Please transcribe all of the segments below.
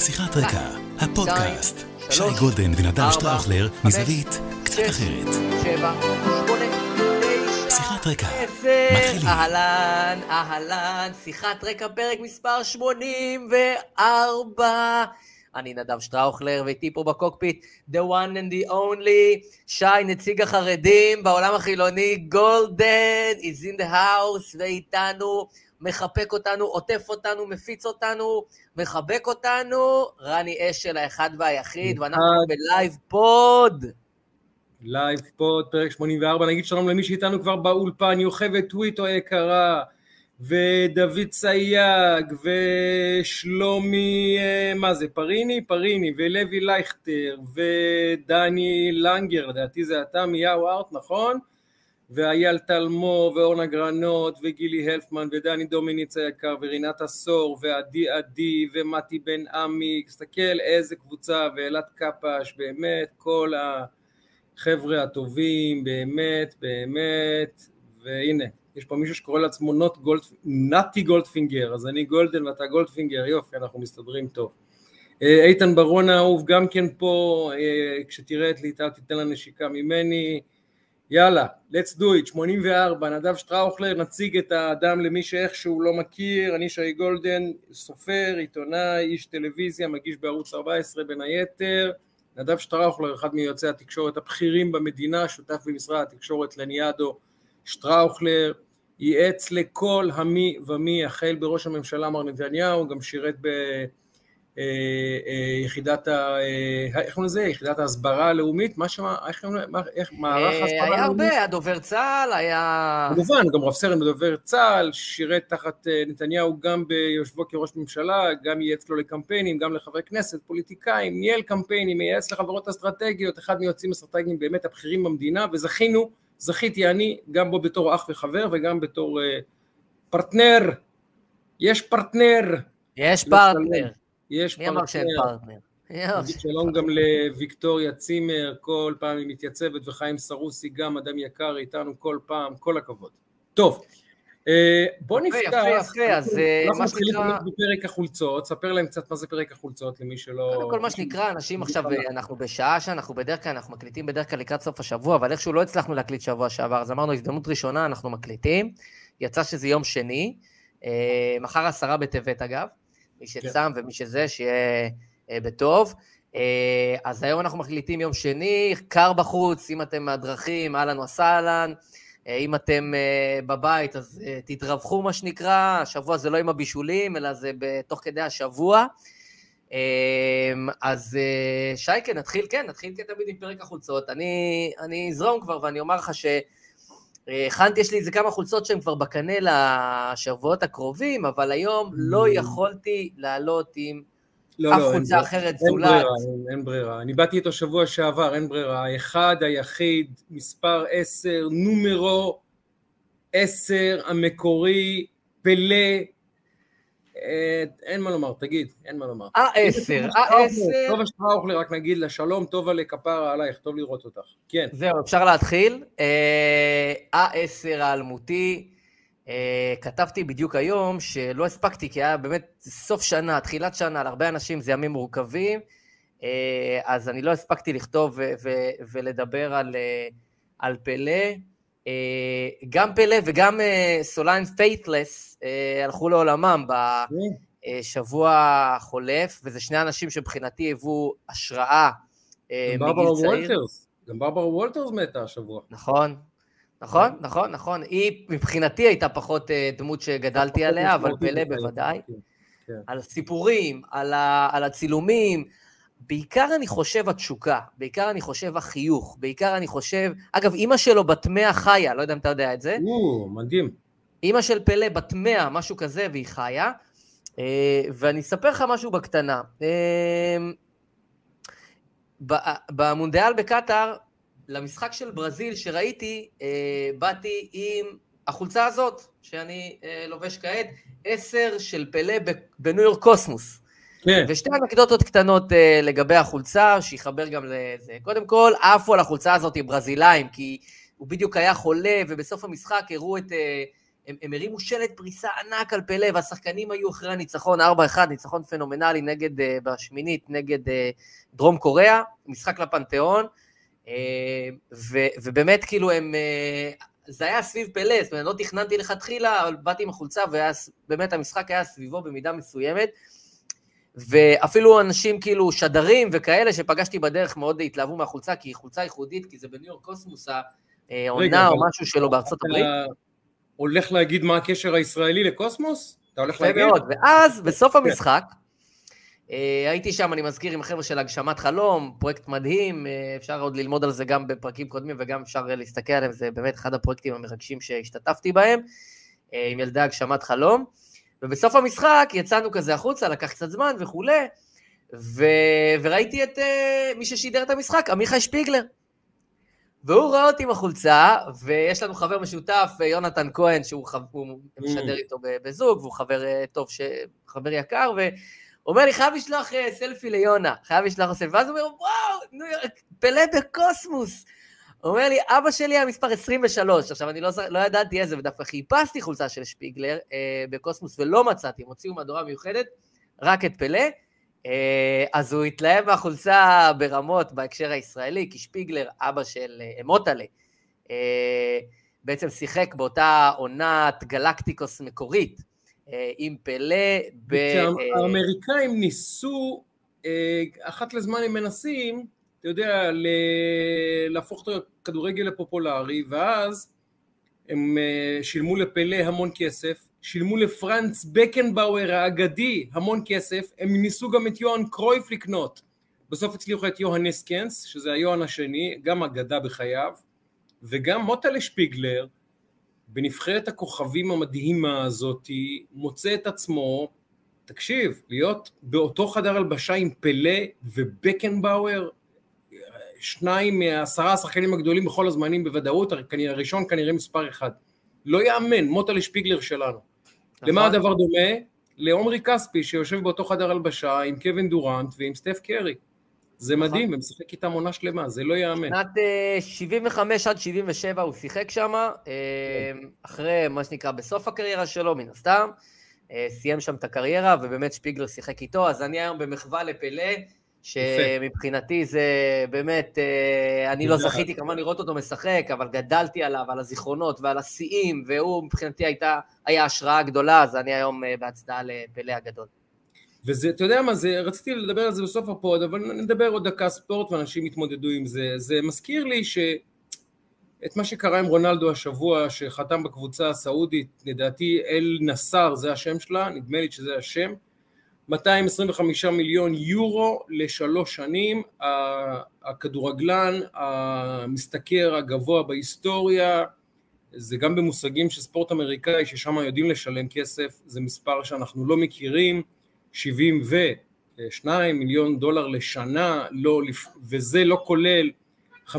שיחת רקע, הפודקאסט. שי גולדן ונדב שטראוכלר, מזווית קצת אחרת. שבע, שמונה, תשע, שיחת רקע, מתחילים. אהלן, אהלן, שיחת רקע פרק מספר 84. אני נדב שטראוכלר, ואיתי פה בקוקפיט, the one and the only, שי, נציג החרדים בעולם החילוני, גולדן, is in the house, ואיתנו, מחבק אותנו, עוטף אותנו, מפיץ אותנו, מחבק אותנו, רני אשל האחד והיחיד, ואנחנו. בלייב פוד. לייב פוד, פרק 84, נגיד שלום למי שאיתנו כבר באולפן, יוכבד טוויטו היקרה, ודוד סייג, ושלומי, אה, מה זה, פריני? פריני, ולוי לייכטר, ודני לנגר, לדעתי זה אתה מיהו ארט, נכון? ואייל טלמור, ואורנה גרנות, וגילי הלפמן, ודני דומיניץ היקר, ורינת עשור, ועדי עדי, ומתי בן עמי, תסתכל איזה קבוצה, ואלעד קפש, באמת, כל ה... חבר'ה הטובים, באמת, באמת, והנה, יש פה מישהו שקורא לעצמו Not Gold, נתי גולדפינגר, אז אני גולדן ואתה גולדפינגר, יופי, אנחנו מסתדרים טוב. אה, איתן ברון האהוב גם כן פה, אה, כשתראה את ליטל תיתן לה נשיקה ממני, יאללה, let's do it, 84, נדב שטראוכלר, נציג את האדם למי שאיכשהו לא מכיר, אני שי גולדן, סופר, עיתונאי, איש טלוויזיה, מגיש בערוץ 14 בין היתר, נדב שטראוכלר, אחד מיועצי התקשורת הבכירים במדינה, שותף במשרד התקשורת לניאדו שטראוכלר, ייעץ לכל המי ומי, החל בראש הממשלה מר נתניהו, גם שירת ביחידת ה... אה, איך קוראים לזה? יחידת ההסברה הלאומית? מה שמה? איך קוראים לזה? איך מערך אה, ההסברה היה הלאומית? הרבה, הדובר צה"ל, היה... כמובן, גם רב סרן בדובר צה"ל, שירת תחת אה, נתניהו גם ביושבו כראש ממשלה, גם ייעץ לו לקמפיינים, גם לחברי כנסת, פוליטיקאים, ניהל קמפיינים, מייעץ לחברות אסטרטגיות, אחד מיועצים אסטרטגיים באמת הבכירים במדינה, וזכינו, זכיתי אני, גם בו בתור אח וחבר וגם בתור אה, פרטנר, יש פרטנר, יש לא פרטנר. יש מי אמר שאין פרטנר. פרטנר? נגיד שלום גם לוויקטוריה צימר, כל פעם היא מתייצבת, וחיים סרוסי גם אדם יקר איתנו כל פעם, כל הכבוד. טוב, אה, בוא נפתח. יפה, יפה, אז, אה, אנחנו מה מתחילים שנקרא- בפרק החולצות, ספר להם קצת מה זה פרק החולצות למי שלא... קודם כל, מה שנקרא, אנשים עכשיו, אה, אנחנו בשעה שאנחנו בדרך כלל, אנחנו מקליטים בדרך כלל לקראת סוף השבוע, אבל איכשהו לא הצלחנו להקליט שבוע שעבר, אז אמרנו, הזדמנות ראשונה, אנחנו מקליטים. יצא שזה יום שני, מחר עשרה בטבת אגב, מי שצם ומי שזה, שיהיה אה, בטוב. אה, אז היום אנחנו מקליטים יום שני, קר בחוץ, אם אתם מהדרכים, אהלן וסהלן. אה, אם אתם בבית, אז תתרווחו, מה שנקרא. השבוע זה לא עם הבישולים, אלא זה בתוך כדי השבוע. אז שייקה, נתחיל, כן, נתחיל כתמיד עם פרק החולצות. אני, אני אזרום כבר ואני אומר לך שהכנתי, יש לי איזה כמה חולצות שהן כבר בקנה לשבועות הקרובים, אבל היום לא יכולתי לעלות עם לא, אף לא, חולצה ברירה. אחרת אין זולת. ברירה, אין- אין ברירה. אני באתי איתו שבוע שעבר, אין ברירה. האחד, היחיד, מספר עשר, נומרו עשר, המקורי, פלא. אה, אין מה לומר, תגיד, אין מה לומר. ה-10, ה-10. טובה שטראוכלר, רק נגיד לה שלום, טובה לכפרה עלייך, טוב לראות אותך. כן. זהו, אפשר להתחיל. אה, ה-10 האלמותי, אה, כתבתי בדיוק היום שלא הספקתי, כי היה באמת סוף שנה, תחילת שנה, להרבה אנשים זה ימים מורכבים, אה, אז אני לא הספקתי לכתוב ולדבר אה, על פלא. אה, גם פלא וגם אה, מריאן פייתפול אה, הלכו לעולמם בשבוע החולף, וזה שני אנשים שמבחינתי היוו השראה אה, מגיל צעיר. וולטרס, גם ברברה וולטרס מתה השבוע. נכון, נכון, נכון, נכון. היא מבחינתי הייתה פחות דמות שגדלתי עליה, אבל פלא. בוודאי. כן, כן. על הסיפורים, על, ה, על הצילומים. בעיקר אני חושב התשוקה, בעיקר אני חושב החיוך, בעיקר אני חושב... אגב, אימא שלו בת מאה חיה, לא יודע אם אתה יודע את זה. או, מדהים. אימא של פלא בת מאה, משהו כזה, והיא חיה. אה, ואני אספר לך משהו בקטנה. אה, ב- במונדיאל בקטאר, למשחק של ברזיל שראיתי, אה, באתי עם החולצה הזאת, שאני אה, לובש כעת, עשר של פלא בניו יורק קוסמוס. כן. ושתי אנקדוטות קטנות uh, לגבי החולצה, שיחבר גם לזה. קודם כל, עפו על החולצה הזאת עם ברזילאים, כי הוא בדיוק היה חולה, ובסוף המשחק הראו את, uh, הם, הם הרימו שלט פריסה ענק על פלא, והשחקנים היו אחרי הניצחון 4-1, ניצחון פנומנלי נגד, uh, בשמינית נגד uh, דרום קוריאה, משחק לפנתיאון, uh, ובאמת כאילו הם, uh, זה היה סביב פלא, זאת אומרת, לא תכננתי לכתחילה, אבל באתי עם החולצה, ובאמת המשחק היה סביבו במידה מסוימת. ואפילו אנשים כאילו שדרים וכאלה שפגשתי בדרך מאוד התלהבו מהחולצה, כי היא חולצה ייחודית, כי זה בניו יורק קוסמוס העונה או משהו שלו בארצות הברית. הולך להגיד מה הקשר הישראלי לקוסמוס? אתה הולך להגיד? מאוד, ואז בסוף המשחק, אה, הייתי שם, אני מזכיר, עם החבר'ה של הגשמת חלום, פרויקט מדהים, אה, אפשר עוד ללמוד על זה גם בפרקים קודמים וגם אפשר להסתכל עליהם, זה באמת אחד הפרויקטים המרגשים שהשתתפתי בהם, אה, עם ילדי הגשמת חלום. ובסוף המשחק יצאנו כזה החוצה, לקח קצת זמן וכולי, ו... וראיתי את uh, מי ששידר את המשחק, עמיחי שפיגלר. והוא ראה אותי עם החולצה, ויש לנו חבר משותף, יונתן כהן, שהוא חב... משדר איתו בזוג, והוא חבר uh, טוב, ש... חבר יקר, והוא אומר לי, חייב לשלוח סלפי ליונה, חייב לשלוח סלפי, ואז הוא אומר, וואו, פלא בקוסמוס. הוא אומר לי, אבא שלי היה מספר 23, עכשיו אני לא, לא ידעתי איזה, ודווקא חיפשתי חולצה של שפיגלר אה, בקוסמוס ולא מצאתי, הם הוציאו מהדורה מיוחדת, רק את פלא, אה, אז הוא התלהב מהחולצה ברמות בהקשר הישראלי, כי שפיגלר, אבא של אה, מוטלה, אה, בעצם שיחק באותה עונת גלקטיקוס מקורית, אה, עם פלא. ב... האמריקאים אה, ניסו, אה, אחת לזמן הם מנסים, אתה יודע, להפוך את הכדורגל לפופולרי, ואז הם אה, שילמו לפלא המון כסף, שילמו לפרנץ בקנבאואר האגדי המון כסף, הם ניסו גם את יוהאן קרויף לקנות. בסוף הצליחו את יוהנס קנס, שזה היוהאן השני, גם אגדה בחייו, וגם מוטלה שפיגלר, בנבחרת הכוכבים המדהימה הזאתי, מוצא את עצמו, תקשיב, להיות באותו חדר הלבשה עם פלא ובקנבאואר, שניים מעשרה השחקנים הגדולים בכל הזמנים בוודאות, הראשון כנראה מספר אחד. לא יאמן, מוטלה שפיגלר שלנו. למה נכון. הדבר דומה? לעומרי כספי שיושב באותו חדר הלבשה עם קווין דורנט ועם סטף קרי. זה נכון. מדהים, הם שיחק איתם עונה שלמה, זה לא יאמן. שנת 75 אה, עד 77 הוא שיחק שם, אה, אחרי מה שנקרא בסוף הקריירה שלו, מן הסתם. אה, סיים שם את הקריירה, ובאמת שפיגלר שיחק איתו, אז אני היום במחווה לפלא. שמבחינתי זה באמת, אה, אני לא זכיתי כמובן לראות אותו משחק, אבל גדלתי עליו, על הזיכרונות ועל השיאים, והוא מבחינתי הייתה, היה השראה גדולה, אז אני היום אה, בהצדעה לפלא הגדול. וזה, אתה יודע מה זה, רציתי לדבר על זה בסוף הפוד, אבל נדבר עוד דקה ספורט ואנשים יתמודדו עם זה. זה מזכיר לי ש... את מה שקרה עם רונלדו השבוע, שחתם בקבוצה הסעודית, לדעתי אל נסאר זה השם שלה, נדמה לי שזה השם, 225 מיליון יורו לשלוש שנים, הכדורגלן המשתכר הגבוה בהיסטוריה, זה גם במושגים של ספורט אמריקאי ששם יודעים לשלם כסף, זה מספר שאנחנו לא מכירים, 72 מיליון דולר לשנה, לא, וזה לא כולל 50%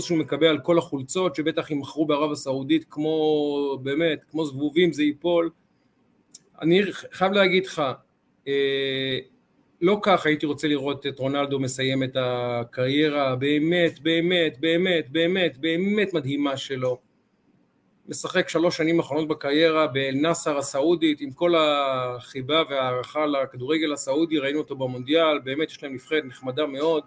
שהוא מקבל על כל החולצות שבטח ימכרו בערב הסעודית כמו באמת, כמו זבובים זה ייפול. אני חייב להגיד לך, לא כך הייתי רוצה לראות את רונלדו מסיים את הקריירה באמת, באמת, באמת, באמת, באמת מדהימה שלו. משחק שלוש שנים אחרונות בקריירה באל-נאסר הסעודית עם כל החיבה והערכה לכדורגל הסעודי, ראינו אותו במונדיאל, באמת יש להם נבחרת נחמדה מאוד.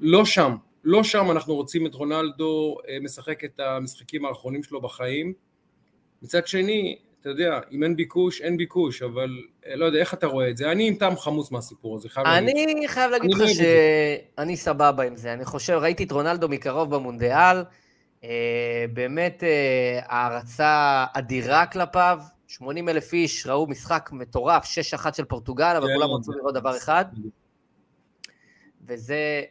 לא שם, לא שם אנחנו רוצים את רונלדו אה, משחק את המשחקים האחרונים שלו בחיים. מצד שני, אתה יודע, אם אין ביקוש, אין ביקוש, אבל אה, לא יודע, איך אתה רואה את זה? אני עם טעם חמוץ מהסיפור הזה, חייב להגיד. אני חייב להגיד לך לא שאני סבבה עם זה. אני חושב, ראיתי את רונלדו מקרוב במונדיאל, אה, באמת אה, הערצה אדירה כלפיו, 80 אלף איש ראו משחק מטורף, 6-1 של פורטוגל, אבל כן, כולם רצו לראות דבר אחד, וזה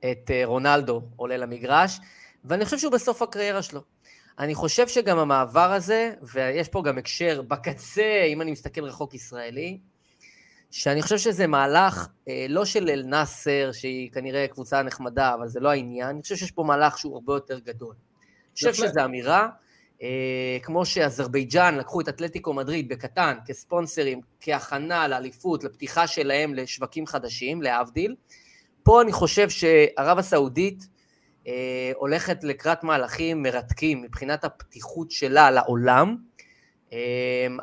את רונלדו עולה למגרש, ואני חושב שהוא בסוף הקריירה שלו. אני חושב שגם המעבר הזה, ויש פה גם הקשר בקצה, אם אני מסתכל רחוק ישראלי, שאני חושב שזה מהלך אה, לא של אל-נאסר, שהיא כנראה קבוצה נחמדה, אבל זה לא העניין, אני חושב שיש פה מהלך שהוא הרבה יותר גדול. אני חושב שזו אמירה, אה, כמו שאזרבייג'אן לקחו את אתלטיקו מדריד בקטן, כספונסרים, כהכנה לאליפות, לפתיחה שלהם לשווקים חדשים, להבדיל. פה אני חושב שערב הסעודית, אה, הולכת לקראת מהלכים מרתקים מבחינת הפתיחות שלה לעולם,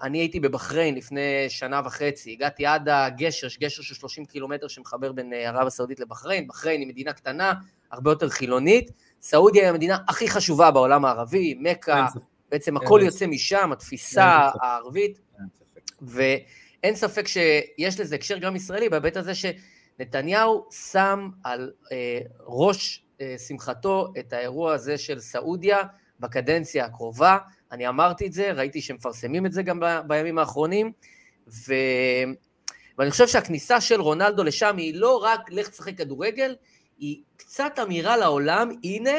אני הייתי בבחריין לפני שנה וחצי, הגעתי עד הגשר, גשר של 30 קילומטר שמחבר בין ערב הסעודית לבחריין, בחריין היא מדינה קטנה, הרבה יותר חילונית, סעודיה היא המדינה הכי חשובה בעולם הערבי, מכה, בעצם הכל יוצא משם, התפיסה הערבית, ואין ספק שיש לזה הקשר גם ישראלי, בהיבט הזה שנתניהו שם על אה, ראש אה, שמחתו את האירוע הזה של סעודיה בקדנציה הקרובה. אני אמרתי את זה, ראיתי שמפרסמים את זה גם ב, בימים האחרונים, ו... ואני חושב שהכניסה של רונלדו לשם היא לא רק לך תשחק כדורגל, היא קצת אמירה לעולם, הנה,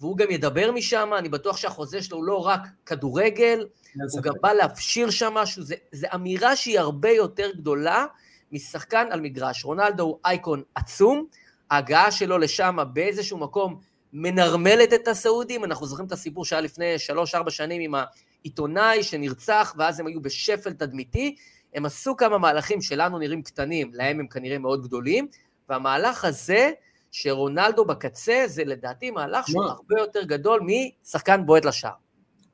והוא גם ידבר משם, אני בטוח שהחוזה שלו הוא לא רק כדורגל, הוא גם בא להפשיר שם משהו, זו אמירה שהיא הרבה יותר גדולה משחקן על מגרש. רונלדו הוא אייקון עצום, ההגעה שלו לשם באיזשהו מקום מנרמלת את הסעודים, אנחנו זוכרים את הסיפור שהיה לפני שלוש-ארבע שנים עם העיתונאי שנרצח, ואז הם היו בשפל תדמיתי, הם עשו כמה מהלכים שלנו נראים קטנים, להם הם כנראה מאוד גדולים, והמהלך הזה, שרונלדו בקצה, זה לדעתי מהלך שהוא הרבה יותר גדול משחקן בועט לשער.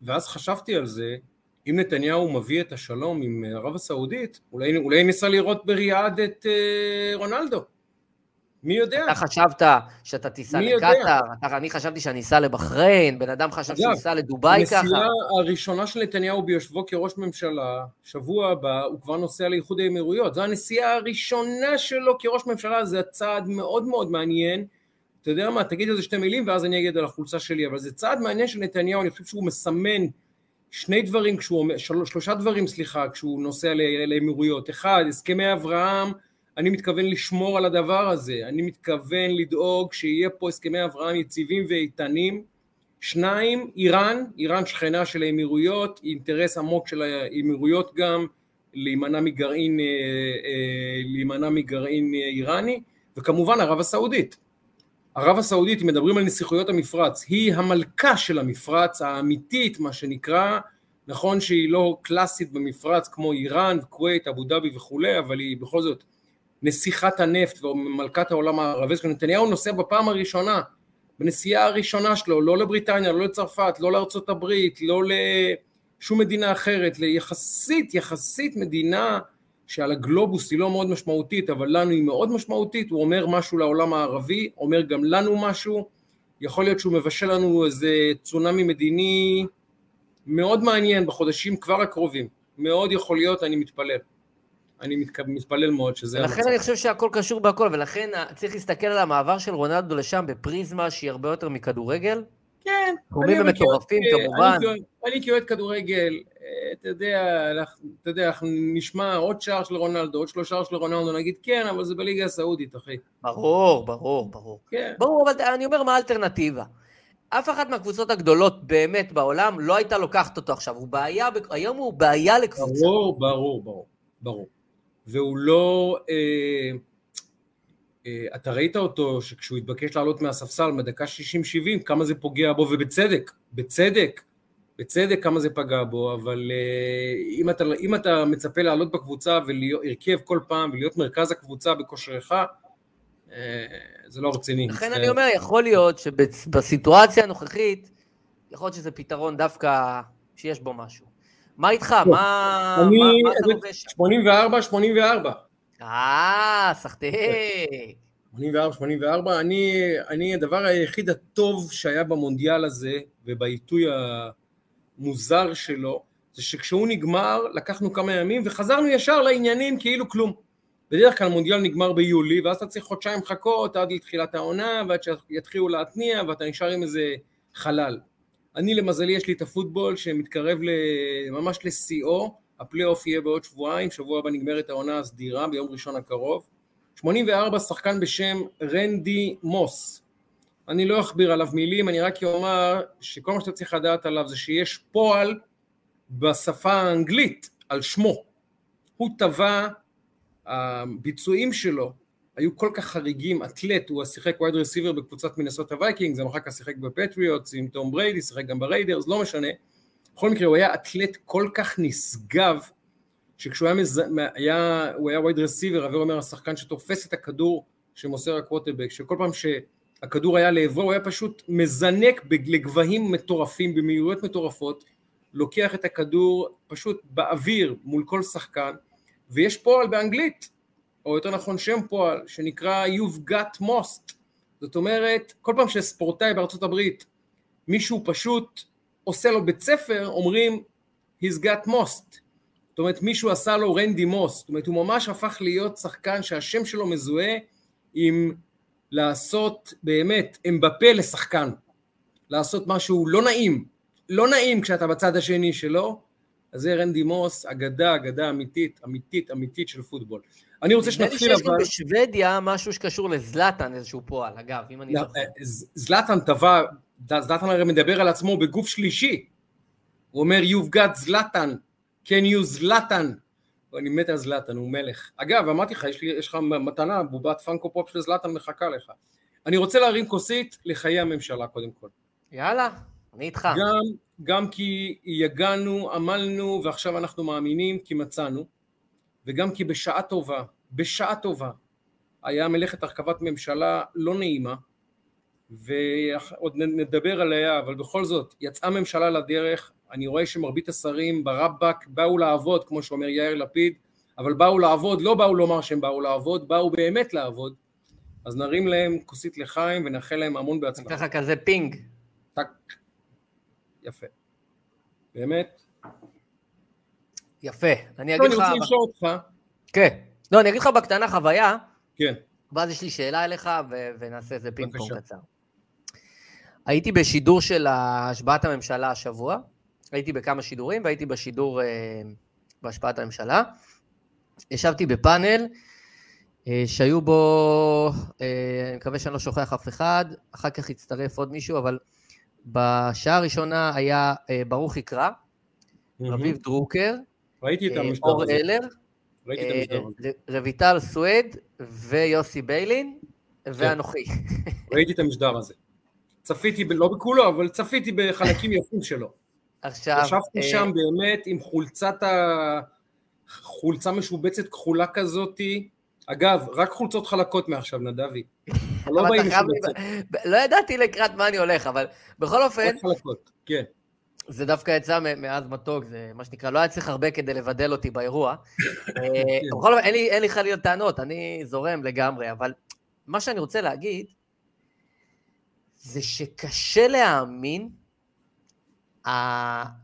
ואז חשבתי על זה, אם נתניהו מביא את השלום עם ערב הסעודית, אולי, אולי ניסה לראות בריאד את אה, רונלדו. מי יודע? אתה חשבת שאתה תיסע לקטאר, אני חשבתי שאני אסע לבחריין, בן אדם חשב שהוא ייסע לדובאי ככה. הנסיעה הראשונה של נתניהו ביושבו כראש ממשלה, שבוע הבא, הוא כבר נוסע לאיחוד האמירויות. זו הנסיעה הראשונה שלו כראש ממשלה, זה צעד מאוד מאוד מעניין. אתה יודע מה, תגיד איזה שתי מילים ואז אני אגיד על החולצה שלי, אבל זה צעד מעניין של נתניהו, אני חושב שהוא מסמן שני דברים, כשהוא, של, שלושה דברים, סליחה, כשהוא נוסע לאמירויות. אחד, הסכמי אברהם, אני מתכוון לשמור על הדבר הזה, אני מתכוון לדאוג שיהיה פה הסכמי אברהם יציבים ואיתנים. שניים, איראן, איראן שכנה של האמירויות, אינטרס עמוק של האמירויות גם להימנע מגרעין, אה, אה, להימנע מגרעין איראני, וכמובן ערב הסעודית. ערב הסעודית, אם מדברים על נסיכויות המפרץ, היא המלכה של המפרץ האמיתית, מה שנקרא, נכון שהיא לא קלאסית במפרץ כמו איראן, כווית, אבו דאבי וכולי, אבל היא בכל זאת נסיכת הנפט ומלכת העולם הערבי, נתניהו נוסע בפעם הראשונה, בנסיעה הראשונה שלו, לא לבריטניה, לא לצרפת, לא לארצות הברית, לא לשום מדינה אחרת, ליחסית, יחסית מדינה שעל הגלובוס היא לא מאוד משמעותית, אבל לנו היא מאוד משמעותית, הוא אומר משהו לעולם הערבי, אומר גם לנו משהו, יכול להיות שהוא מבשל לנו איזה צונאמי מדיני מאוד מעניין בחודשים כבר הקרובים, מאוד יכול להיות, אני מתפלל. אני מתפלל מאוד שזה המצב. לכן אני חושב שהכל קשור בהכל, ולכן צריך להסתכל על המעבר של רונלדו לשם בפריזמה שהיא הרבה יותר מכדורגל. כן. תחומים מטורפים כמובן. אני כאוהד כדורגל, אה, אתה יודע, אתה יודע, אנחנו נשמע עוד שער של רונלדו, עוד שלושה שער של רונלדו, נגיד כן, אבל זה בליגה הסעודית, אחי. ברור, ברור, ברור. כן. ברור, אבל אני אומר מה האלטרנטיבה. אף אחת מהקבוצות הגדולות באמת בעולם לא הייתה לוקחת אותו עכשיו, הוא בעיה, היום הוא בעיה לקבוצה. ברור, ברור, ברור, ברור. והוא לא... אה, אה, אתה ראית אותו שכשהוא התבקש לעלות מהספסל מדקה 60-70, כמה זה פוגע בו, ובצדק, בצדק, בצדק כמה זה פגע בו, אבל אה, אם אתה, אם אתה מצפה לעלות בקבוצה ולהרכב כל פעם ולהיות מרכז הקבוצה בכושרך, אה, זה לא רציני. לכן אני אומר, יכול להיות שבסיטואציה הנוכחית, יכול להיות שזה פתרון דווקא שיש בו משהו. מה איתך? מה, אני, אתה לובש? 84, 84. אה, סחטיק. 84, 84. אני, אני, הדבר היחיד הטוב שהיה במונדיאל הזה, ובעיתוי המוזר שלו, זה שכשהוא נגמר, לקחנו כמה ימים וחזרנו ישר לעניינים כאילו כלום. בדרך כלל מונדיאל נגמר ביולי, ואז אתה צריך חודשיים לחכות עד לתחילת העונה, ועד שיתחילו להתניע, ואתה נשאר עם איזה חלל. אני למזלי יש לי את הפוטבול שמתקרב ממש לשיאו, הפלייאוף יהיה בעוד שבועיים, שבוע הבא נגמרת העונה הסדירה ביום ראשון הקרוב. 84 שחקן בשם רנדי מוס. אני לא אכביר עליו מילים, אני רק אומר שכל מה שאתה צריך לדעת עליו זה שיש פועל בשפה האנגלית על שמו. הוא טבע, הביצועים שלו היו כל כך חריגים, אתלט, הוא שיחק wide receiver בקבוצת מינסוטה וייקינגס, גם אחר כך שיחק בפטריוטס עם תום בריידי, שיחק גם בריידרס, לא משנה. בכל מקרה הוא היה אתלט כל כך נשגב, שכשהוא היה, מז... היה, הוא היה wide receiver, הווה אומר השחקן שתופס את הכדור שמוסר הקווטרבק, שכל פעם שהכדור היה לעברו הוא היה פשוט מזנק לגבהים מטורפים, במהירויות מטורפות, לוקח את הכדור פשוט באוויר מול כל שחקן, ויש פועל באנגלית, או יותר נכון שם פועל, שנקרא You've got most. זאת אומרת, כל פעם שספורטאי בארצות הברית, מישהו פשוט עושה לו בית ספר, אומרים He's got most. זאת אומרת, מישהו עשה לו רנדי מוס. זאת אומרת, הוא ממש הפך להיות שחקן שהשם שלו מזוהה עם לעשות באמת אמבפה לשחקן. לעשות משהו לא נעים. לא נעים כשאתה בצד השני שלו, אז זה רנדי מוס, אגדה, אגדה אמיתית, אמיתית, אמיתית של פוטבול. אני רוצה שנתחיל אבל... נדמה לי שיש גם בשוודיה משהו שקשור לזלאטן, איזשהו פועל, אגב, אם אני זוכר. זלאטן טבע, זלאטן הרי מדבר על עצמו בגוף שלישי. הוא אומר, You've got זלאטן, can you זלאטן. אני מת על זלאטן, הוא מלך. אגב, אמרתי לך, יש לך מתנה, בובת פאנקו פופ של זלאטן מחכה לך. אני רוצה להרים כוסית לחיי הממשלה קודם כל. יאללה, אני איתך. גם, גם כי יגענו, עמלנו, ועכשיו אנחנו מאמינים כי מצאנו, וגם כי בשעה טובה, בשעה טובה, היה מלאכת הרכבת ממשלה לא נעימה, ועוד נדבר עליה, אבל בכל זאת, יצאה ממשלה לדרך, אני רואה שמרבית השרים ברבאק באו לעבוד, כמו שאומר יאיר לפיד, אבל באו לעבוד, לא באו לומר שהם באו לעבוד, באו באמת לעבוד, אז נרים להם כוסית לחיים ונאחל להם המון בהצלחה. ככה כזה פינג. טק. יפה. באמת. יפה. אני אגיד לך... אני רוצה לשאול אותך. כן. לא, אני אגיד לך בקטנה חוויה. כן. ואז יש לי שאלה אליך, ו- ונעשה איזה פינג פונג קצר. הייתי בשידור של השבעת הממשלה השבוע, הייתי בכמה שידורים, והייתי בשידור אה, בהשבעת הממשלה. ישבתי בפאנל אה, שהיו בו, אה, אני מקווה שאני לא שוכח אף אחד, אחר כך הצטרף עוד מישהו, אבל בשעה הראשונה היה אה, ברוך יקרא, mm-hmm. רביב דרוקר, ראיתי את אה, המשדר אור הזה. אלר, ראיתי את אה, המשדר הזה. רויטל סואד ויוסי ביילין ואנוכי. ראיתי את המשדר הזה. צפיתי, לא בכולו, אבל צפיתי בחלקים יפים שלו. עכשיו, ישבתי אה, שם באמת עם חולצת ה... חולצה משובצת כחולה כזאתי. אגב, רק חולצות חלקות מעכשיו, נדבי. לא באים משובצת, לא ידעתי לקראת מה אני הולך, אבל בכל אופן, רק חלקות, כן. זה דווקא יצא מאז מתוק, זה מה שנקרא, לא היה צריך הרבה כדי לבדל אותי באירוע. אה, בכל אופן, אין לי- חלילה טענות, אני זורם לגמרי, אבל מה שאני רוצה להגיד, זה שקשה להאמין,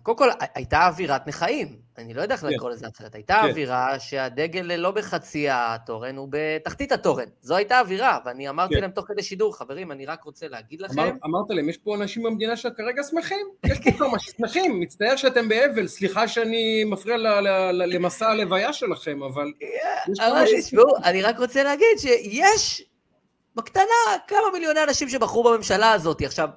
קודם כל, הייתה אווירת נכאים, אני לא יודע איך. לקרוא לזה אחרת, הייתה כן. אווירה שהדגל לא בחצי התורן, הוא בתחתית התורן, זו הייתה אווירה, ואני אמרתי כן. להם תוך כדי שידור, חברים, אני רק רוצה להגיד לכם, אמר, אמרת להם, יש פה אנשים במדינה שכרגע שמחים, יש פה כמה ששמחים, מצטער שאתם באבל, סליחה שאני מפריע למסע הלוויה שלכם, אבל אבל. תשמעו, אני רק רוצה להגיד שיש בקטנה כמה מיליוני אנשים שבחרו בממשלה הזאת. עכשיו,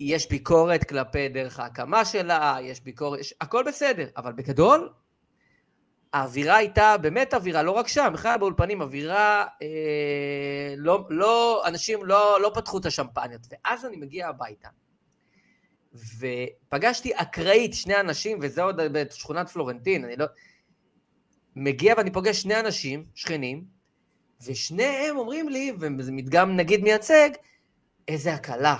יש ביקורת כלפי דרך ההקמה שלה, יש ביקורת, יש, הכל בסדר, אבל בגדול, האווירה הייתה באמת אווירה, לא רק שם, בכלל באולפנים, אווירה, אה, לא, לא, אנשים לא, לא פתחו את השמפניות. ואז אני מגיע הביתה, ופגשתי אקראית שני אנשים, וזה עוד בשכונת פלורנטין, אני לא... מגיע ואני פוגש שני אנשים, שכנים, ושניהם אומרים לי, וזה מדגם נגיד מייצג, איזה הקלה,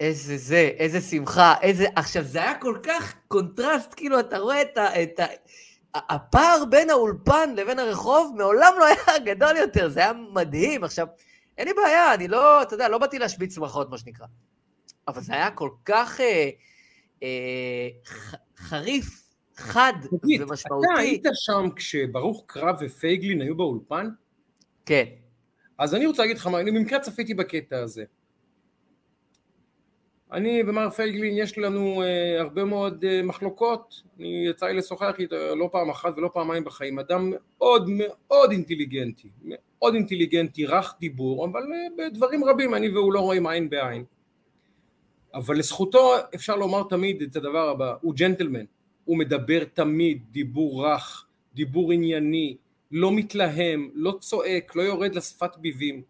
איזה זה, איזה שמחה, איזה... עכשיו, זה היה כל כך קונטרסט, כאילו, אתה רואה את ה... את ה... הפער בין האולפן לבין הרחוב מעולם לא היה גדול יותר, זה היה מדהים. עכשיו, אין לי בעיה, אני לא, אתה יודע, לא באתי להשבית שמחות, מה שנקרא. אבל זה היה כל כך אה, אה, ח, חריף, חד תגיד, ומשמעותי. אתה היית שם כשברוך קרב ופייגלין היו באולפן? כן. אז אני רוצה להגיד לך אני במקרה צפיתי בקטע הזה. אני ומר פייגלין יש לנו uh, הרבה מאוד uh, מחלוקות, אני יצא לי לשוחח איתו לא פעם אחת ולא פעמיים בחיים, אדם מאוד מאוד אינטליגנטי, מאוד אינטליגנטי, רך דיבור, אבל uh, בדברים רבים אני והוא לא רואים עין בעין. אבל לזכותו אפשר לומר תמיד את הדבר הבא, הוא ג'נטלמן, הוא מדבר תמיד דיבור רך, דיבור ענייני, לא מתלהם, לא צועק, לא יורד לשפת ביבים.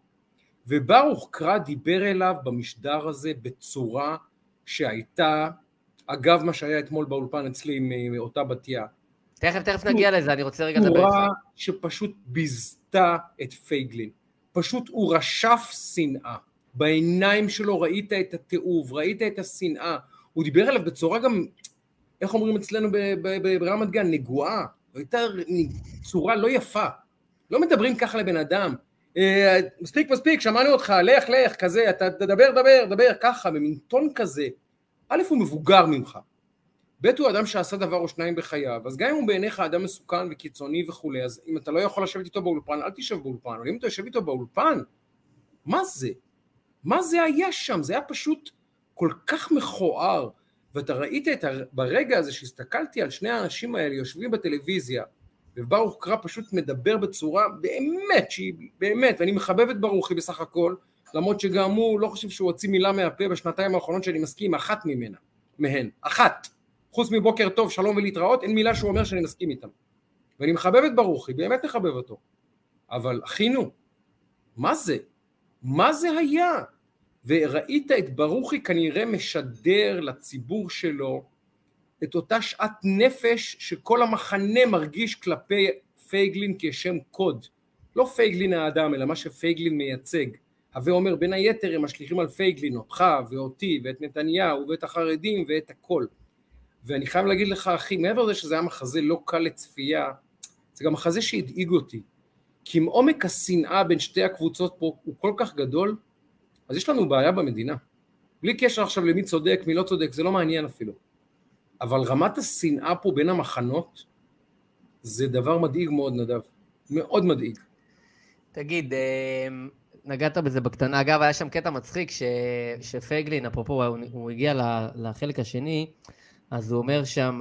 וברוך קרא דיבר אליו במשדר הזה בצורה שהייתה, אגב מה שהיה אתמול באולפן אצלי עם אותה בתיה, תכף, תכף נגיע לזה, אני רוצה רגע לדבר צורה. שפשוט ביזתה את פייגלין. פשוט הוא רשף שנאה. בעיניים שלו ראית את התיעוב, ראית את השנאה. הוא דיבר אליו בצורה גם איך אומרים אצלנו ברמת גן, נגועה, הייתה צורה לא יפה. לא מדברים ככה לבן אדם. אה, מספיק מספיק, שמענו אותך, לך לך, כזה, אתה תדבר, דבר, דבר, ככה, במין טון כזה. א', הוא מבוגר ממך. ב', הוא אדם שעשה דבר או שניים בחייו, אז גם אם הוא בעיניך אדם מסוכן וקיצוני וכולי, אז אם אתה לא יכול לשבת איתו באולפן, אל תשב באולפן, אבל אם אתה יושב איתו באולפן, מה זה? מה זה היה שם? זה היה פשוט כל כך מכוער, ואתה ראית את הר... ברגע הזה שהסתכלתי על שני האנשים האלה יושבים בטלוויזיה, וברוך קרא פשוט מדבר בצורה באמת, שהיא באמת, ואני מחבב את ברוכי בסך הכל, למרות שגם הוא לא חושב שהוא הוציא מילה מהפה בשנתיים האחרונות שאני מסכים, אחת ממנה, מהן, אחת. חוץ מבוקר טוב, שלום ולהתראות, אין מילה שהוא אומר שאני מסכים איתם. ואני מחבב את ברוכי, באמת מחבב אותו. אבל אחינו, מה זה? מה זה היה? וראית את ברוכי כנראה משדר לציבור שלו את אותה שאט נפש שכל המחנה מרגיש כלפי פייגלין כשם קוד. לא פייגלין האדם, אלא מה שפייגלין מייצג. הווה אומר, בין היתר הם משליכים על פייגלין, אותך ואותי ואת נתניהו ואת החרדים ואת הכל. ואני חייב להגיד לך, אחי, מעבר לזה שזה היה מחזה לא קל לצפייה, זה גם מחזה שהדאיג אותי. כי אם עומק השנאה בין שתי הקבוצות פה הוא כל כך גדול, אז יש לנו בעיה במדינה. בלי קשר עכשיו למי צודק, מי לא צודק, זה לא מעניין אפילו. אבל רמת השנאה פה בין המחנות, זה דבר מדאיג מאוד, נדב. מאוד מדאיג. תגיד, אה, נגעת בזה בקטנה. אגב, היה שם קטע מצחיק ש... שפייגלין, אפרופו, הוא, הגיע לחלק השני, אז הוא אומר שם,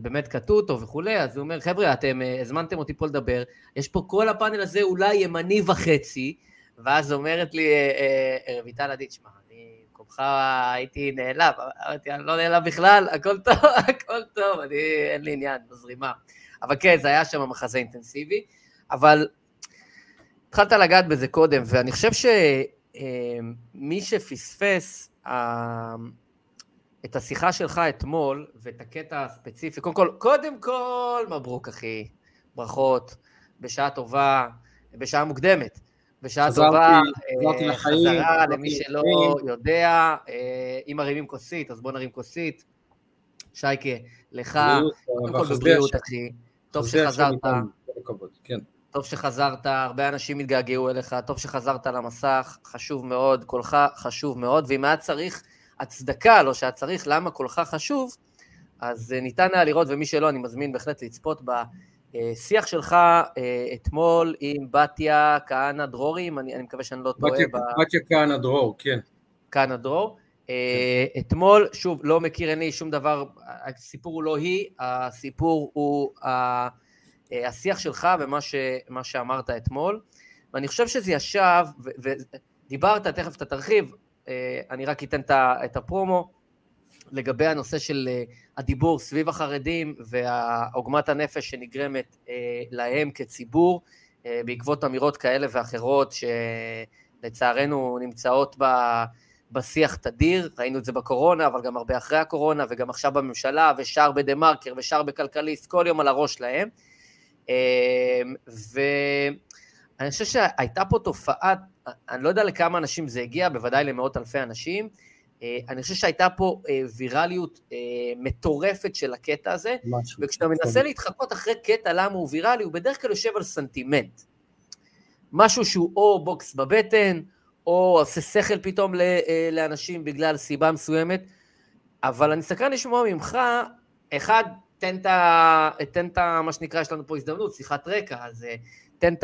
באמת קטעו אותו וכולי, אז הוא אומר, חבר'ה, אתם אה, הזמנתם אותי פה לדבר, יש פה כל הפאנל הזה אולי ימני וחצי, ואז אומרת לי אה, אה, רויטל עדי, תשמע, במקומך הייתי נעלב, אמרתי, אני לא נעלב בכלל, הכל טוב, הכל טוב, אני, אין לי עניין, בזרימה. אבל כן, זה היה שם מחזה אינטנסיבי, אבל התחלת לגעת בזה קודם, ואני חושב שמי שפספס, את השיחה שלך אתמול, ואת הקטע הספציפי, קודם כל, קודם כל, מברוק אחי, ברכות, בשעה טובה, בשעה מוקדמת. בשעה טובה, אה, חזרה למי שלא יודע, אה, אם מרימים כוסית, אז בוא נרים כוסית. שייקה, לך, קודם כל בבריאות, אחי. טוב שחזרת. כן. טוב שחזרת, הרבה אנשים התגעגעו אליך, טוב שחזרת למסך, חשוב מאוד, קולך חשוב מאוד, ואם היה צריך הצדקה, לא שהיה צריך, למה קולך חשוב, אז אה, ניתן היה לראות, ומי שלא, אני מזמין בהחלט לצפות בשיח שלך אה, אתמול עם בתיה כהנא דרורי, אני, אני מקווה שאני לא טועה. בתיה, ב... כהנא דרור, כן. כהנא דרור. אה, כן. אתמול, שוב, לא מכיר אני שום דבר, הסיפור הוא לא היא, הסיפור הוא השיח שלך ומה ש, שאמרת אתמול, ואני חושב שזה ישב, ודיברת, תכף אתה תרחיב, אה, אני רק אתן את הפרומו לגבי הנושא של אה, הדיבור סביב החרדים ועוגמת הנפש שנגרמת אה, להם כציבור בעקבות אמירות כאלה ואחרות שלצערנו נמצאות בשיח תדיר, ראינו את זה בקורונה, אבל גם הרבה אחרי הקורונה, וגם עכשיו בממשלה, ושאר בדה מרקר, ושאר בכלכליסט, כל יום על הראש להם. ואני חושב שהייתה פה תופעה אני לא יודע לכמה אנשים זה הגיע, בוודאי למאות אלפי אנשים. אה, אני חושב שהייתה פה אה, ויראליות אה, מטורפת של הקטע הזה, משהו. וכשאתה מנסה להתחקות אחרי קטע למה הוא ויראלי, הוא בדרך כלל יושב על סנטימנט. משהו שהוא או בוקס בבטן, או עושה שכל פתאום לאנשים בגלל סיבה מסוימת, אבל אני סקרן לשמוע ממך, אחד, תן את מה שנקרא, יש לנו פה הזדמנות, שיחת רקע, אז תן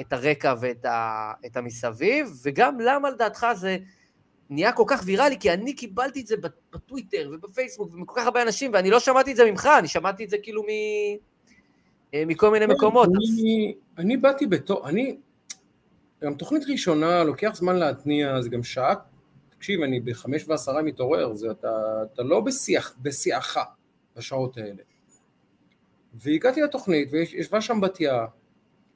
את הרקע ואת המסביב, וגם למה לדעתך זה נהיה כל כך ויראלי, כי אני קיבלתי את זה בטוויטר ובפייסבוק ומכל כך הרבה אנשים, ואני לא שמעתי את זה ממך, אני שמעתי את זה כאילו מ... אה, מכל מיני מקומות. אני, אני באתי בתור, אני, גם תוכנית ראשונה, לוקח זמן להתניע, זה גם שעה, תקשיב, אני בחמש ועשרה מתעורר, זה אתה, אתה לא בשיח, בשיאך בשעות האלה. והגעתי לתוכנית, וישבה שם בתיה,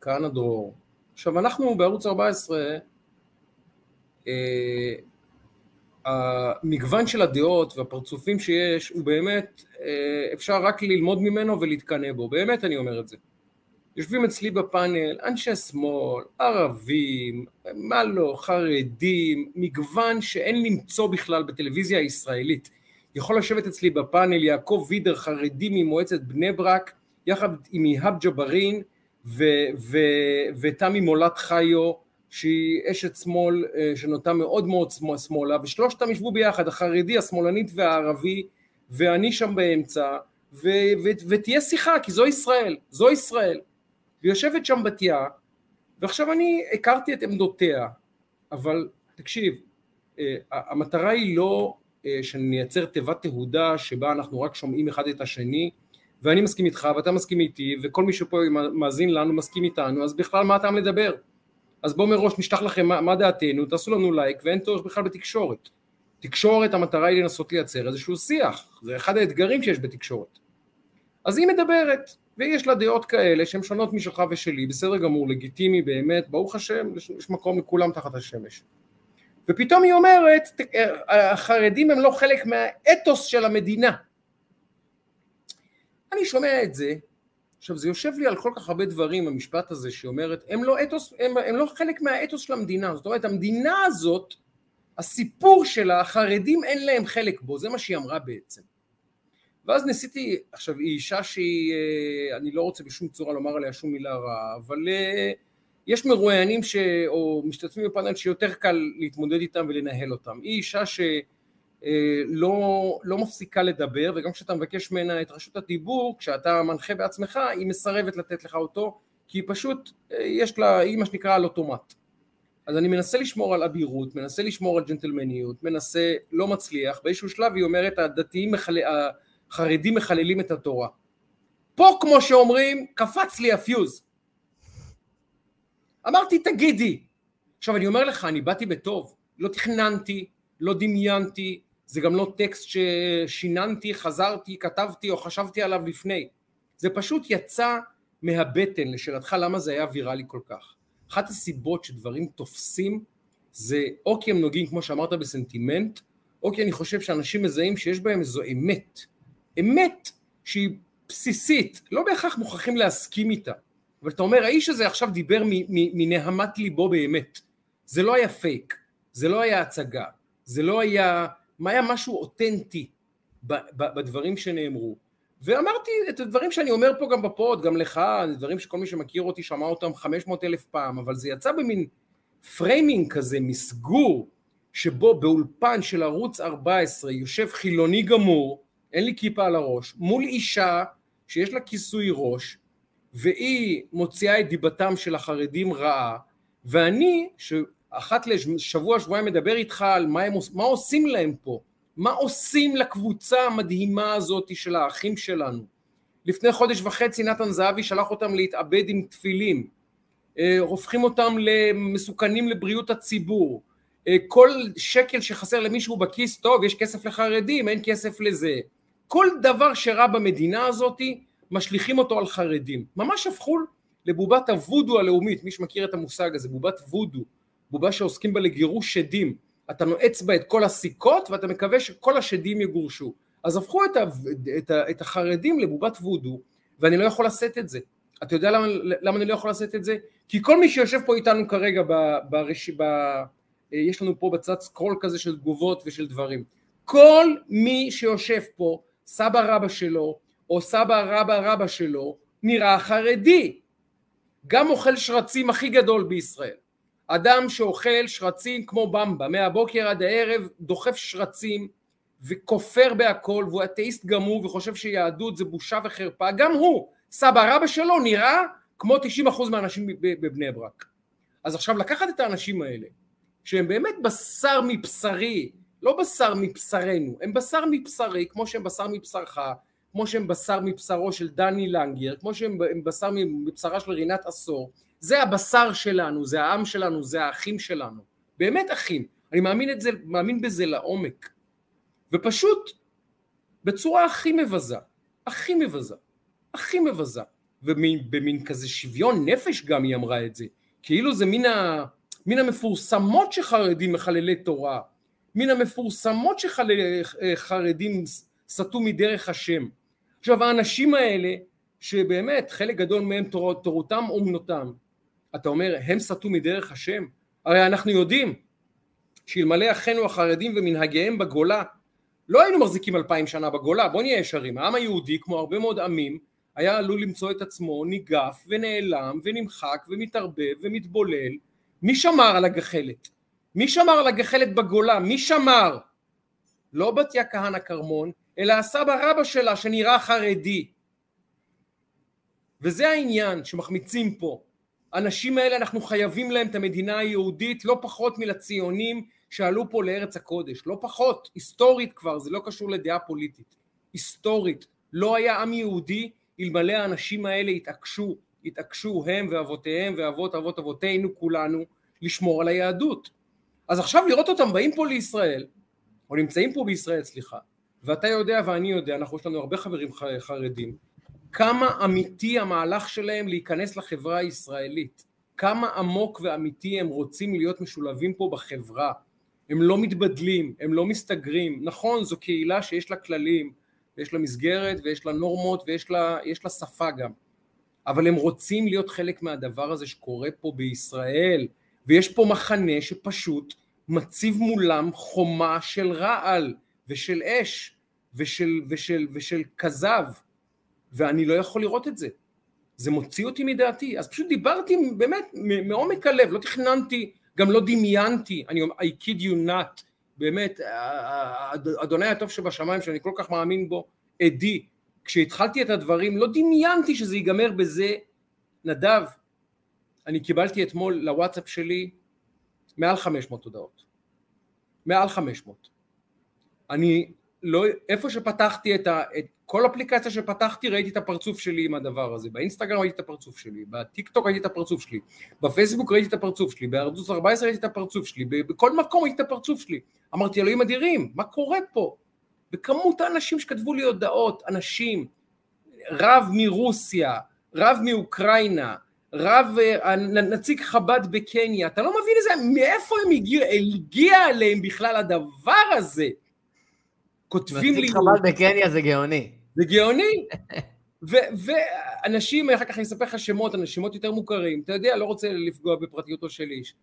כהנא דרור. עכשיו אנחנו בערוץ 14, אה, המגוון של הדעות והפרצופים שיש הוא באמת, אה, אפשר רק ללמוד ממנו ולהתקנא בו, באמת אני אומר את זה. יושבים אצלי בפאנל אנשי שמאל, ערבים, מה לא, חרדים, מגוון שאין למצוא בכלל בטלוויזיה הישראלית. יכול לשבת אצלי בפאנל יעקב וידר חרדי ממועצת בני ברק יחד עם איהאב ג'בארין ותמי מולת חיו שהיא אשת שמאל אה, שנוטה מאוד מאוד שמאלה ושלושתם ישבו ביחד החרדי השמאלנית והערבי ואני שם באמצע ו, ו, ותהיה שיחה כי זו ישראל זו ישראל. ויושבת שם בתיה ועכשיו אני הכרתי את עמדותיה אבל תקשיב אה, המטרה היא לא אה, שנייצר תיבת תהודה שבה אנחנו רק שומעים אחד את השני ואני מסכים איתך ואתה מסכים איתי וכל מי שפה מאזין לנו מסכים איתנו אז בכלל מה הטעם לדבר אז בואו מראש נשלח לכם מה, מה דעתנו תעשו לנו לייק ואין צורך בכלל בתקשורת. תקשורת המטרה היא לנסות לייצר איזשהו שיח. זה אחד האתגרים שיש בתקשורת. אז היא מדברת ויש לה דעות כאלה שהן שונות משלך ושלי בסדר גמור לגיטימי באמת ברוך השם יש מקום לכולם תחת השמש. ופתאום היא אומרת החרדים הם לא חלק מהאתוס של המדינה. אני שומע את זה, עכשיו זה יושב לי על כל כך הרבה דברים המשפט הזה שאומרת הם לא, אתוס, הם, הם לא חלק מהאתוס של המדינה, זאת אומרת המדינה הזאת הסיפור שלה החרדים אין להם חלק בו, זה מה שהיא אמרה בעצם. ואז ניסיתי, עכשיו היא אישה שהיא, אה, אני לא רוצה בשום צורה לומר עליה שום מילה רעה, אבל אה, יש מרואיינים ש... או משתתפים בפאנל שיותר קל להתמודד איתם ולנהל אותם. היא אישה ש... אה, לא, לא מפסיקה לדבר וגם כשאתה מבקש ממנה את רשות הדיבור כשאתה מנחה בעצמך היא מסרבת לתת לך אותו כי היא פשוט אה, יש לה, היא מה שנקרא על אוטומט אז אני מנסה לשמור על אבירות, מנסה לשמור על ג'נטלמניות, מנסה, לא מצליח, באיזשהו שלב היא אומרת הדתיים, מחל... החרדים מחללים את התורה. פה כמו שאומרים, קפץ לי הפיוז. אמרתי תגידי. עכשיו אני אומר לך, אני באתי בטוב, לא תכננתי, לא דמיינתי, זה גם לא טקסט ששיננתי, חזרתי, כתבתי או חשבתי עליו לפני. זה פשוט יצא מהבטן, לשאלתך למה זה היה ויראלי כל כך. אחת הסיבות שדברים תופסים זה או כי הם נוגעים כמו שאמרת בסנטימנט, או כי אני חושב שאנשים מזהים שיש בהם איזו אמת. אמת שהיא בסיסית, לא בהכרח מוכרחים להסכים איתה. אבל אתה אומר, האיש הזה עכשיו דיבר מנהמת ליבו באמת. זה לא היה פייק, זה לא היה הצגה, זה לא היה היה משהו אותנטי בדברים שנאמרו. ואמרתי את הדברים שאני אומר פה גם ב pod, גם לך, דברים שכל מי שמכיר אותי שמע אותם 500 אלף פעם, אבל זה יצא במין framing כזה, מסגור, שבו באולפן של ערוץ 14 יושב חילוני גמור, אין לי כיפה על הראש, מול אישה שיש לה כיסוי ראש, והיא מוציאה את דיבתם של החרדים רעה, ואני, אחת לשבוע שבועיים מדבר איתך על מה, הם, מה עושים להם פה, מה עושים לקבוצה המדהימה הזאת של האחים שלנו. לפני חודש וחצי נתן זהבי שלח אותם להתאבד עם תפילים, אה, הופכים אותם למסוכנים לבריאות הציבור, אה, כל שקל שחסר למישהו בכיס טוב, יש כסף לחרדים, אין כסף לזה. כל דבר שרע במדינה הזאת משליכים אותו על חרדים. ממש הפכו לבובת הוודו הלאומית, מי שמכיר את המושג הזה, בובת וודו. בובה שעוסקים בה לגירוש שדים. אתה נועץ בה את כל הסיכות ואתה מקווה שכל השדים יגורשו. אז הפכו את, ה, את, ה, את החרדים לבובת וודו, ואני לא יכול לשאת את זה. אתה יודע למה, למה אני לא יכול לשאת את זה? כי כל מי שיושב פה איתנו כרגע, ב, ברש, ב, יש לנו פה בצד סקרול כזה של תגובות ושל דברים. כל מי שיושב פה, סבא רבא שלו, או סבא רבא רבא שלו, נראה חרדי. גם אוכל שרצים הכי גדול בישראל. אדם שאוכל שרצים כמו במבה, מהבוקר עד הערב דוחף שרצים וכופר בהכל והוא אתאיסט גמור וחושב שיהדות זה בושה וחרפה, גם הוא, סבא רבא שלו נראה כמו 90% מהאנשים בבני ברק. אז עכשיו לקחת את האנשים האלה, שהם באמת בשר מבשרי, לא בשר מבשרנו, הם בשר מבשרי, כמו שהם בשר מבשרך, כמו שהם בשר מבשרו של דני לנגר, כמו שהם בשר מבשרה של רינת עשור, זה הבשר שלנו, זה העם שלנו, זה האחים שלנו. באמת אחים. אני מאמין, זה, מאמין בזה לעומק. ופשוט בצורה הכי מבזה, הכי מבזה, הכי מבזה. ובמין כזה שוויון נפש גם היא אמרה את זה. כאילו זה מן, ה, מן המפורסמות שחרדים מחללי תורה, מן המפורסמות שחרדים סטו מדרך השם. עכשיו האנשים האלה, שבאמת חלק גדול מהם תורתם אומנותם, אתה אומר, הם סטו מדרך השם? הרי אנחנו יודעים שאלמלא אחינו החרדים ומנהגיהם בגולה לא היינו מחזיקים אלפיים שנה בגולה, בוא נהיה ישרים, העם היהודי כמו הרבה מאוד עמים היה עלול למצוא את עצמו ניגף ונעלם ונמחק ומתערבב ומתבולל מי שמר על הגחלת? מי שמר על הגחלת בגולה? מי שמר? לא בתיה כהנא כרמון אלא הסבא רבא שלה שנראה חרדי וזה העניין שמחמיצים פה האנשים האלה אנחנו חייבים להם את המדינה היהודית לא פחות מלציונים שעלו פה לארץ הקודש, לא פחות, היסטורית כבר, זה לא קשור לדעה פוליטית, היסטורית, לא היה עם יהודי אלמלא האנשים האלה התעקשו, התעקשו הם ואבותיהם ואבות אבות אבותינו כולנו לשמור על היהדות. אז עכשיו לראות אותם באים פה לישראל, או נמצאים פה בישראל, סליחה, ואתה יודע ואני יודע, אנחנו יש לנו הרבה חברים חרדים, כמה אמיתי המהלך שלהם להיכנס לחברה הישראלית, כמה עמוק ואמיתי הם רוצים להיות משולבים פה בחברה, הם לא מתבדלים, הם לא מסתגרים, נכון זו קהילה שיש לה כללים, ויש לה מסגרת ויש לה נורמות ויש לה, לה שפה גם, אבל הם רוצים להיות חלק מהדבר הזה שקורה פה בישראל, ויש פה מחנה שפשוט מציב מולם חומה של רעל ושל אש ושל, ושל, ושל כזב ואני לא יכול לראות את זה. זה מוציא אותי מדעתי. אז פשוט דיברתי באמת מעומק הלב לא תכננתי גם לא דמיינתי. אני אומר I kid you not. באמת אדוני הטוב שבשמיים שאני כל כך מאמין בו עדי כשהתחלתי את הדברים לא דמיינתי שזה ייגמר בזה. נדב אני קיבלתי אתמול לוואטסאפ שלי מעל 500 הודעות. מעל 500 אני לא, איפה שפתחתי את, ה, את כל אפליקציה שפתחתי ראיתי את הפרצוף שלי עם הדבר הזה, באינסטגרם ראיתי את הפרצוף שלי, בטיק טוק ראיתי את הפרצוף שלי, בפייסבוק ראיתי את הפרצוף שלי, בערוץ 14 ראיתי את הפרצוף שלי, בכל מקום ראיתי את הפרצוף שלי, אמרתי אלוהים אדירים, מה קורה פה? וכמות האנשים שכתבו לי הודעות, אנשים, רב מרוסיה, רב מאוקראינה, רב, אה, נציג חב"ד בקניה, אתה לא מבין איזה, מאיפה הם הגיעו, הגיע אליהם בכלל הדבר הזה? כותבים לי... נציג חב"ד בקניה זה גאוני. זה גאוני. ואנשים, אחר כך אני אספר לך שמות, שמות יותר מוכרים, אתה יודע, לא רוצה לפגוע בפרטיותו של איש.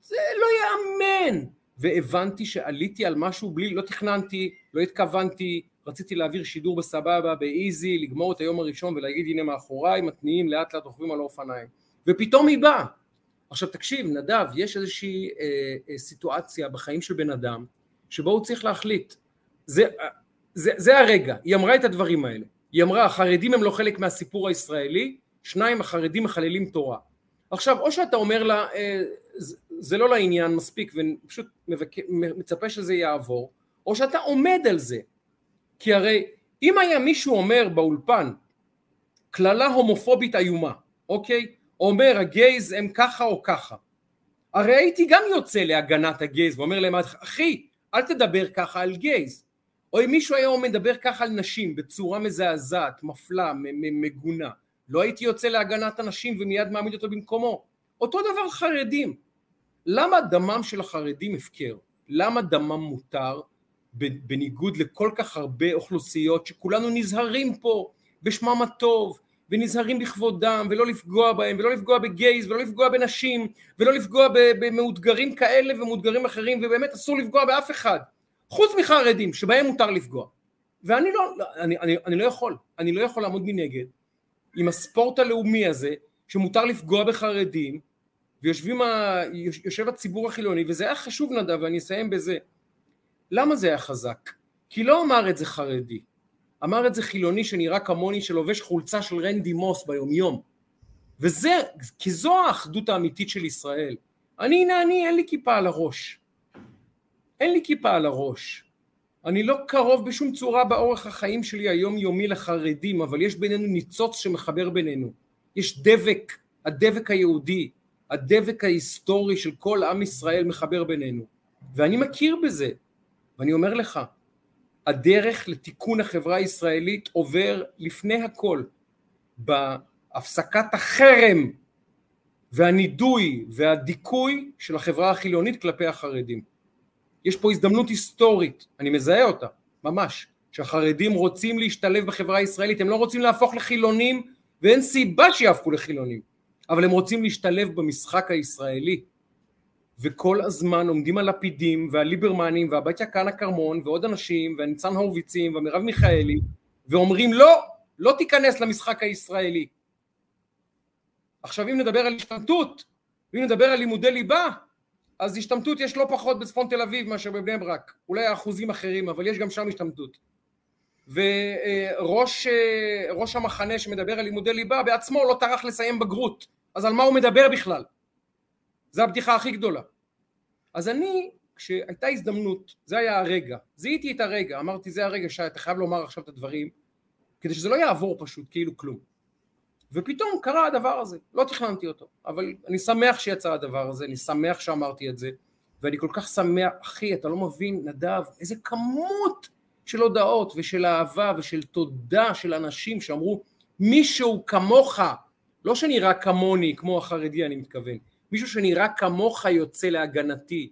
זה לא יאמן. והבנתי שעליתי על משהו בלי, לא תכננתי, לא התכוונתי, רציתי להעביר שידור בסבבה, באיזי, לגמור את היום הראשון ולהגיד הנה מאחוריי, מתניעים לאט לאט רוכבים על האופניים. ופתאום היא באה. עכשיו תקשיב, נדב, יש איזושהי אה, אה, סיטואציה בחיים של בן אדם, שבו הוא צריך להחליט. זה, זה, זה הרגע, היא אמרה את הדברים האלה. היא אמרה, החרדים הם לא חלק מהסיפור הישראלי, שניים, החרדים מחללים תורה. עכשיו, או שאתה אומר לה, אה, זה לא לעניין מספיק ופשוט מצפה שזה יעבור, או שאתה עומד על זה. כי הרי אם היה מישהו אומר באולפן קללה הומופובית איומה, אוקיי? אומר הגייז הם ככה או ככה, הרי הייתי גם יוצא להגנת הגייז ואומר להם אחי אל תדבר ככה על גייז או אם מישהו היה מדבר ככה על נשים בצורה מזעזעת, מפלה, מגונה. לא הייתי יוצא להגנת הנשים ומיד מעמיד אותו במקומו. אותו דבר חרדים. למה דמם של החרדים הפקר? למה דמם מותר? בניגוד לכל כך הרבה אוכלוסיות שכולנו נזהרים פה בשמם הטוב ונזהרים בכבודם ולא לפגוע בהם ולא לפגוע בגייז ולא לפגוע בנשים ולא לפגוע במאותגרים כאלה ומאותגרים אחרים ובאמת אסור לפגוע באף אחד חוץ מחרדים שבהם מותר לפגוע. ואני לא, אני, אני, אני לא יכול, אני לא יכול לעמוד מנגד עם הספורט הלאומי הזה שמותר לפגוע בחרדים ויושבים ה... יושב הציבור החילוני וזה היה חשוב נדב ואני אסיים בזה. למה זה היה חזק? כי לא אמר את זה חרדי. אמר את זה חילוני שנראה כמוני שלובש חולצה של רנדי מוס ביומיום. וזה, כי זו האחדות האמיתית של ישראל. אני הנה אני אין לי כיפה על הראש אין לי כיפה על הראש. אני לא קרוב בשום צורה באורח החיים שלי היומיומי לחרדים אבל יש בינינו ניצוץ שמחבר בינינו. יש דבק, הדבק היהודי הדבק ההיסטורי של כל עם ישראל מחבר בינינו. ואני מכיר בזה. ואני אומר לך הדרך לתיקון החברה הישראלית עובר לפני הכל. בהפסקת החרם והנידוי והדיכוי של החברה החילונית כלפי החרדים. יש פה הזדמנות היסטורית, אני מזהה אותה, ממש, שהחרדים רוצים להשתלב בחברה הישראלית, הם לא רוצים להפוך לחילונים ואין סיבה שיהפכו לחילונים. אבל הם רוצים להשתלב במשחק הישראלי וכל הזמן עומדים הלפידים והליברמנים והבתיה כהנא כרמון ועוד אנשים והניצן הורוביצים ומרב מיכאלי ואומרים לא, לא תיכנס למשחק הישראלי. עכשיו אם נדבר על השתמטות, ואם נדבר על לימודי ליבה, אז השתמטות יש לא פחות בצפון תל אביב מאשר בבני ברק, אולי אחוזים אחרים, אבל יש גם שם השתמטות. וראש אה, המחנה שמדבר על לימודי ליבה בעצמו לא טרח לסיים בגרות, אז על מה הוא מדבר בכלל? זו הבדיחה הכי גדולה. אז אני, כשהייתה הזדמנות, זה היה הרגע, זיהיתי את הרגע, אמרתי זה הרגע שאתה חייב לומר עכשיו את הדברים, כדי שזה לא יעבור פשוט כאילו כלום. ופתאום קרה הדבר הזה, לא תכננתי אותו, אבל אני שמח שיצא הדבר הזה, אני שמח שאמרתי את זה, ואני כל כך שמח, אחי, אתה לא מבין, נדב, איזה כמות של הודעות ושל אהבה ושל תודה של אנשים שאמרו, מישהו כמוך, לא שנראה כמוני, כמו החרדי אני מתכוון, מישהו שנראה כמוך יוצא להגנתי.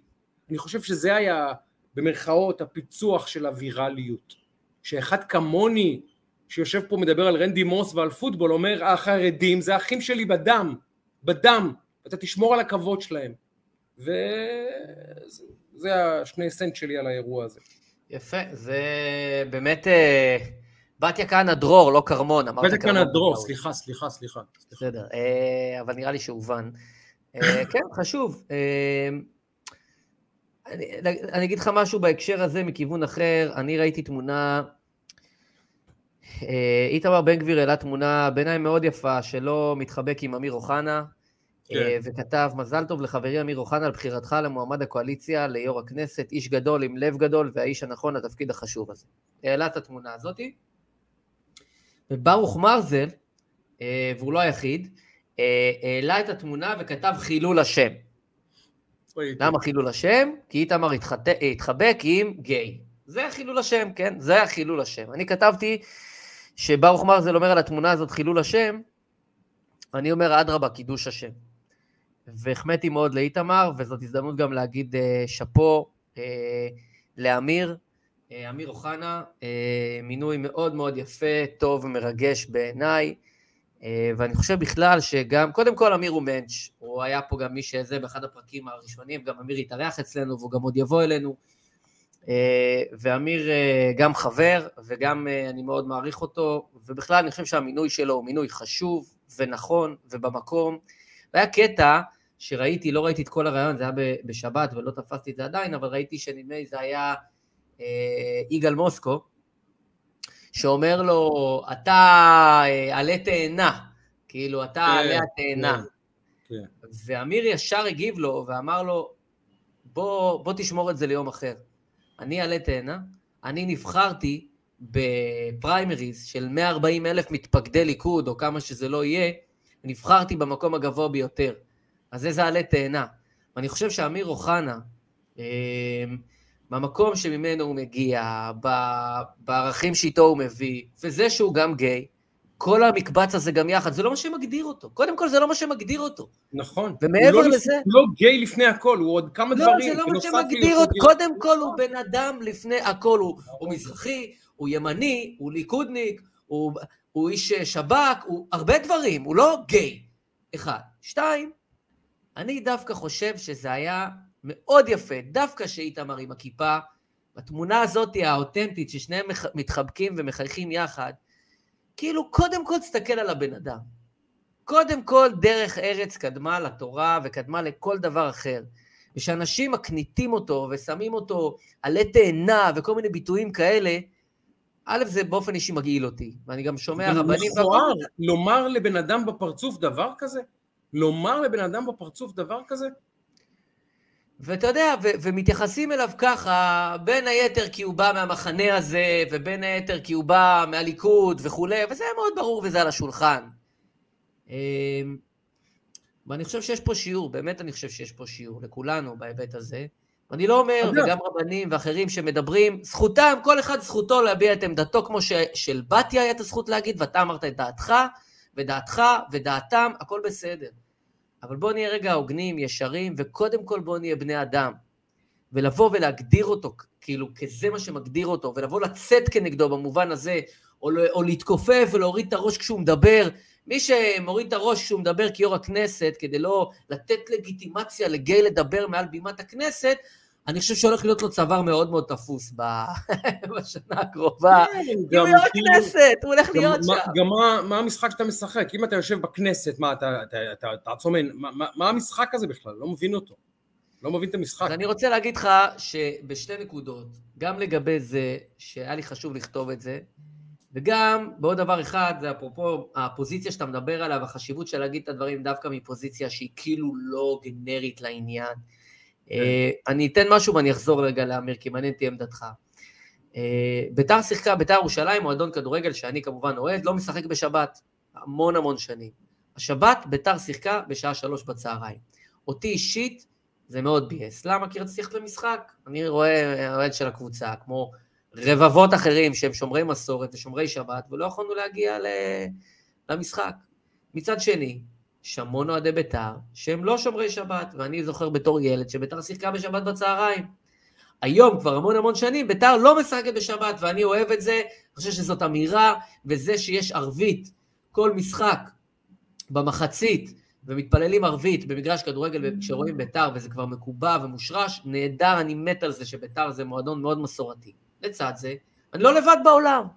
אני חושב שזה היה במרכאות הפיצוח של הווירליות. שאחד כמוני שיושב פה מדבר על רנדי מוס ועל פוטבול אומר החרדים זה אחים שלי בדם, בדם, אתה תשמור על הכבוד שלהם. וזה השני סנט שלי על האירוע הזה. יפה, זה באמת אה, בתיה כהנא דרור, לא כרמון. בתיה כהנא דרור, סליחה, סליחה, סליחה. בסדר, אה, אבל נראה לי שהובן. אה, כן, חשוב. אני, אני אגיד לך משהו בהקשר הזה מכיוון אחר, אני ראיתי תמונה, איתמר בן גביר העלה תמונה בעיניי מאוד יפה שלא מתחבק עם אמיר אוחנה, כן. וכתב, מזל טוב לחברי אמיר אוחנה על בחירתך למועמד הקואליציה ליו"ר הכנסת, איש גדול עם לב גדול והאיש הנכון לתפקיד החשוב הזה. העלה את התמונה הזאתי. וברוך מרזל, והוא לא היחיד, העלה את התמונה וכתב חילול השם. למה חילול השם? כי איתמר התחבק עם גיי. זה חילול השם, כן? זה החילול השם. אני כתבתי שברוך מרזל אומר על התמונה הזאת חילול השם, אני אומר אדרבה, קידוש השם. והחמאתי מאוד לאיתמר, וזאת הזדמנות גם להגיד אה, שאפו אה, לאמיר, אה, אמיר אוחנה, אה, מינוי מאוד מאוד יפה, טוב ומרגש בעיניי, אה, ואני חושב בכלל שגם, קודם כל אמיר הוא מענץ', הוא היה פה גם מי שזה באחד הפרקים הראשונים, גם אמיר התארח אצלנו והוא גם עוד יבוא אלינו, ואמיר אה, גם חבר, וגם אה, אני מאוד מעריך אותו, ובכלל אני חושב שהמינוי שלו הוא מינוי חשוב ונכון ובמקום. והיה קטע שראיתי, לא ראיתי את כל הרעיון, זה היה בשבת ולא תפסתי את זה עדיין, אבל ראיתי שנדמה לי זה היה אה, יגאל מוסקו, שאומר לו, אתה אה, עלה תאנה, כאילו, אתה כן, עלה התאנה. כן, כן. ואמיר ישר הגיב לו ואמר לו, בוא, בוא תשמור את זה ליום אחר. אני עלה תאנה, אני נבחרתי בפריימריז של 140 אלף מתפקדי ליכוד, או כמה שזה לא יהיה, נבחרתי במקום הגבוה ביותר. אז איזה עלה תאנה. ואני חושב שאמיר אוחנה, אמ, במקום שממנו הוא מגיע, בערכים שאיתו הוא מביא, וזה שהוא גם גיי, כל המקבץ הזה גם יחד, זה לא מה שמגדיר אותו. קודם כל, זה לא מה שמגדיר אותו. נכון. ומעבר הוא לא לזה... הוא לא גיי לפני הכל, הוא עוד כמה לא, דברים. לא, זה לא מה שמגדיר אותו. קודם כל, הוא בן אדם לפני הכל. הוא, הוא מזרחי, הוא ימני, הוא ליכודניק, הוא, הוא איש שב"כ, הוא הרבה דברים, הוא לא גיי. אחד. שתיים, אני דווקא חושב שזה היה מאוד יפה, דווקא שאיתמר עם הכיפה, בתמונה הזאת האותנטית, ששניהם מתחבקים ומחייכים יחד, כאילו, קודם כל תסתכל על הבן אדם. קודם כל, דרך ארץ קדמה לתורה וקדמה לכל דבר אחר. ושאנשים מקניטים אותו ושמים אותו עלי תאנה וכל מיני ביטויים כאלה, א', זה באופן אישי מגעיל אותי, ואני גם שומע רבנים... זה מכוער, לומר לבן אדם בפרצוף דבר כזה? לומר לבן אדם בפרצוף דבר כזה? ואתה יודע, ו- ומתייחסים אליו ככה, בין היתר כי הוא בא מהמחנה הזה, ובין היתר כי הוא בא מהליכוד וכולי, וזה מאוד ברור וזה על השולחן. אמ, ואני חושב שיש פה שיעור, באמת אני חושב שיש פה שיעור לכולנו בהיבט הזה. אני לא אומר, וגם רבנים ואחרים שמדברים, זכותם, כל אחד זכותו להביע את עמדתו, כמו של בתיה היה את הזכות להגיד, ואתה אמרת את דעתך, ודעתך, ודעתם, הכל בסדר. אבל בואו נהיה רגע הוגנים, ישרים, וקודם כל בואו נהיה בני אדם. ולבוא ולהגדיר אותו, כאילו, כזה מה שמגדיר אותו, ולבוא לצאת כנגדו במובן הזה, או, או להתכופף ולהוריד את הראש כשהוא מדבר, מי שמוריד את הראש כשהוא מדבר כיו"ר הכנסת, כדי לא לתת לגיטימציה לגיי לדבר מעל בימת הכנסת, אני חושב שהולך להיות לו צוואר מאוד מאוד תפוס בשנה הקרובה. כן, הוא יו"ר כאילו- הכנסת, הוא הולך להיות שם. גם מה המשחק שאתה משחק? אם אתה יושב בכנסת, מה, אתה עצומן, מה המשחק הזה בכלל? לא מבין אותו. לא מבין את המשחק. אז אני רוצה להגיד לך שבשתי נקודות, גם לגבי זה, שהיה לי חשוב לכתוב את זה, וגם בעוד דבר אחד, זה אפרופו הפוזיציה שאתה מדבר עליו, החשיבות של להגיד את הדברים דווקא מפוזיציה שהיא כאילו לא גנרית לעניין. כן. אה, אני אתן משהו ואני אחזור רגע לאמיר, כי מעניין אותי עמדתך. אה, ביתר שיחקה, ביתר ירושלים, מועדון כדורגל שאני כמובן אוהד, לא משחק בשבת, המון המון שנים. השבת ביתר שיחקה בשעה שלוש בצהריים. אותי אישית זה מאוד ביאס. למה? כי רציתי ללכת למשחק. אני רואה אוהד של הקבוצה, כמו רבבות אחרים שהם שומרי מסורת ושומרי שבת, ולא יכולנו להגיע למשחק. מצד שני, יש המון אוהדי בית"ר שהם לא שומרי שבת, ואני זוכר בתור ילד שבית"ר שיחקה בשבת בצהריים. היום, כבר המון המון שנים, בית"ר לא משחקת בשבת, ואני אוהב את זה, אני חושב שזאת אמירה, וזה שיש ערבית, כל משחק במחצית, ומתפללים ערבית במגרש כדורגל כשרואים בית"ר, וזה כבר מקובע ומושרש, נהדר, אני מת על זה שבית"ר זה מועדון מאוד מסורתי. לצד זה, אני לא לבד בעולם.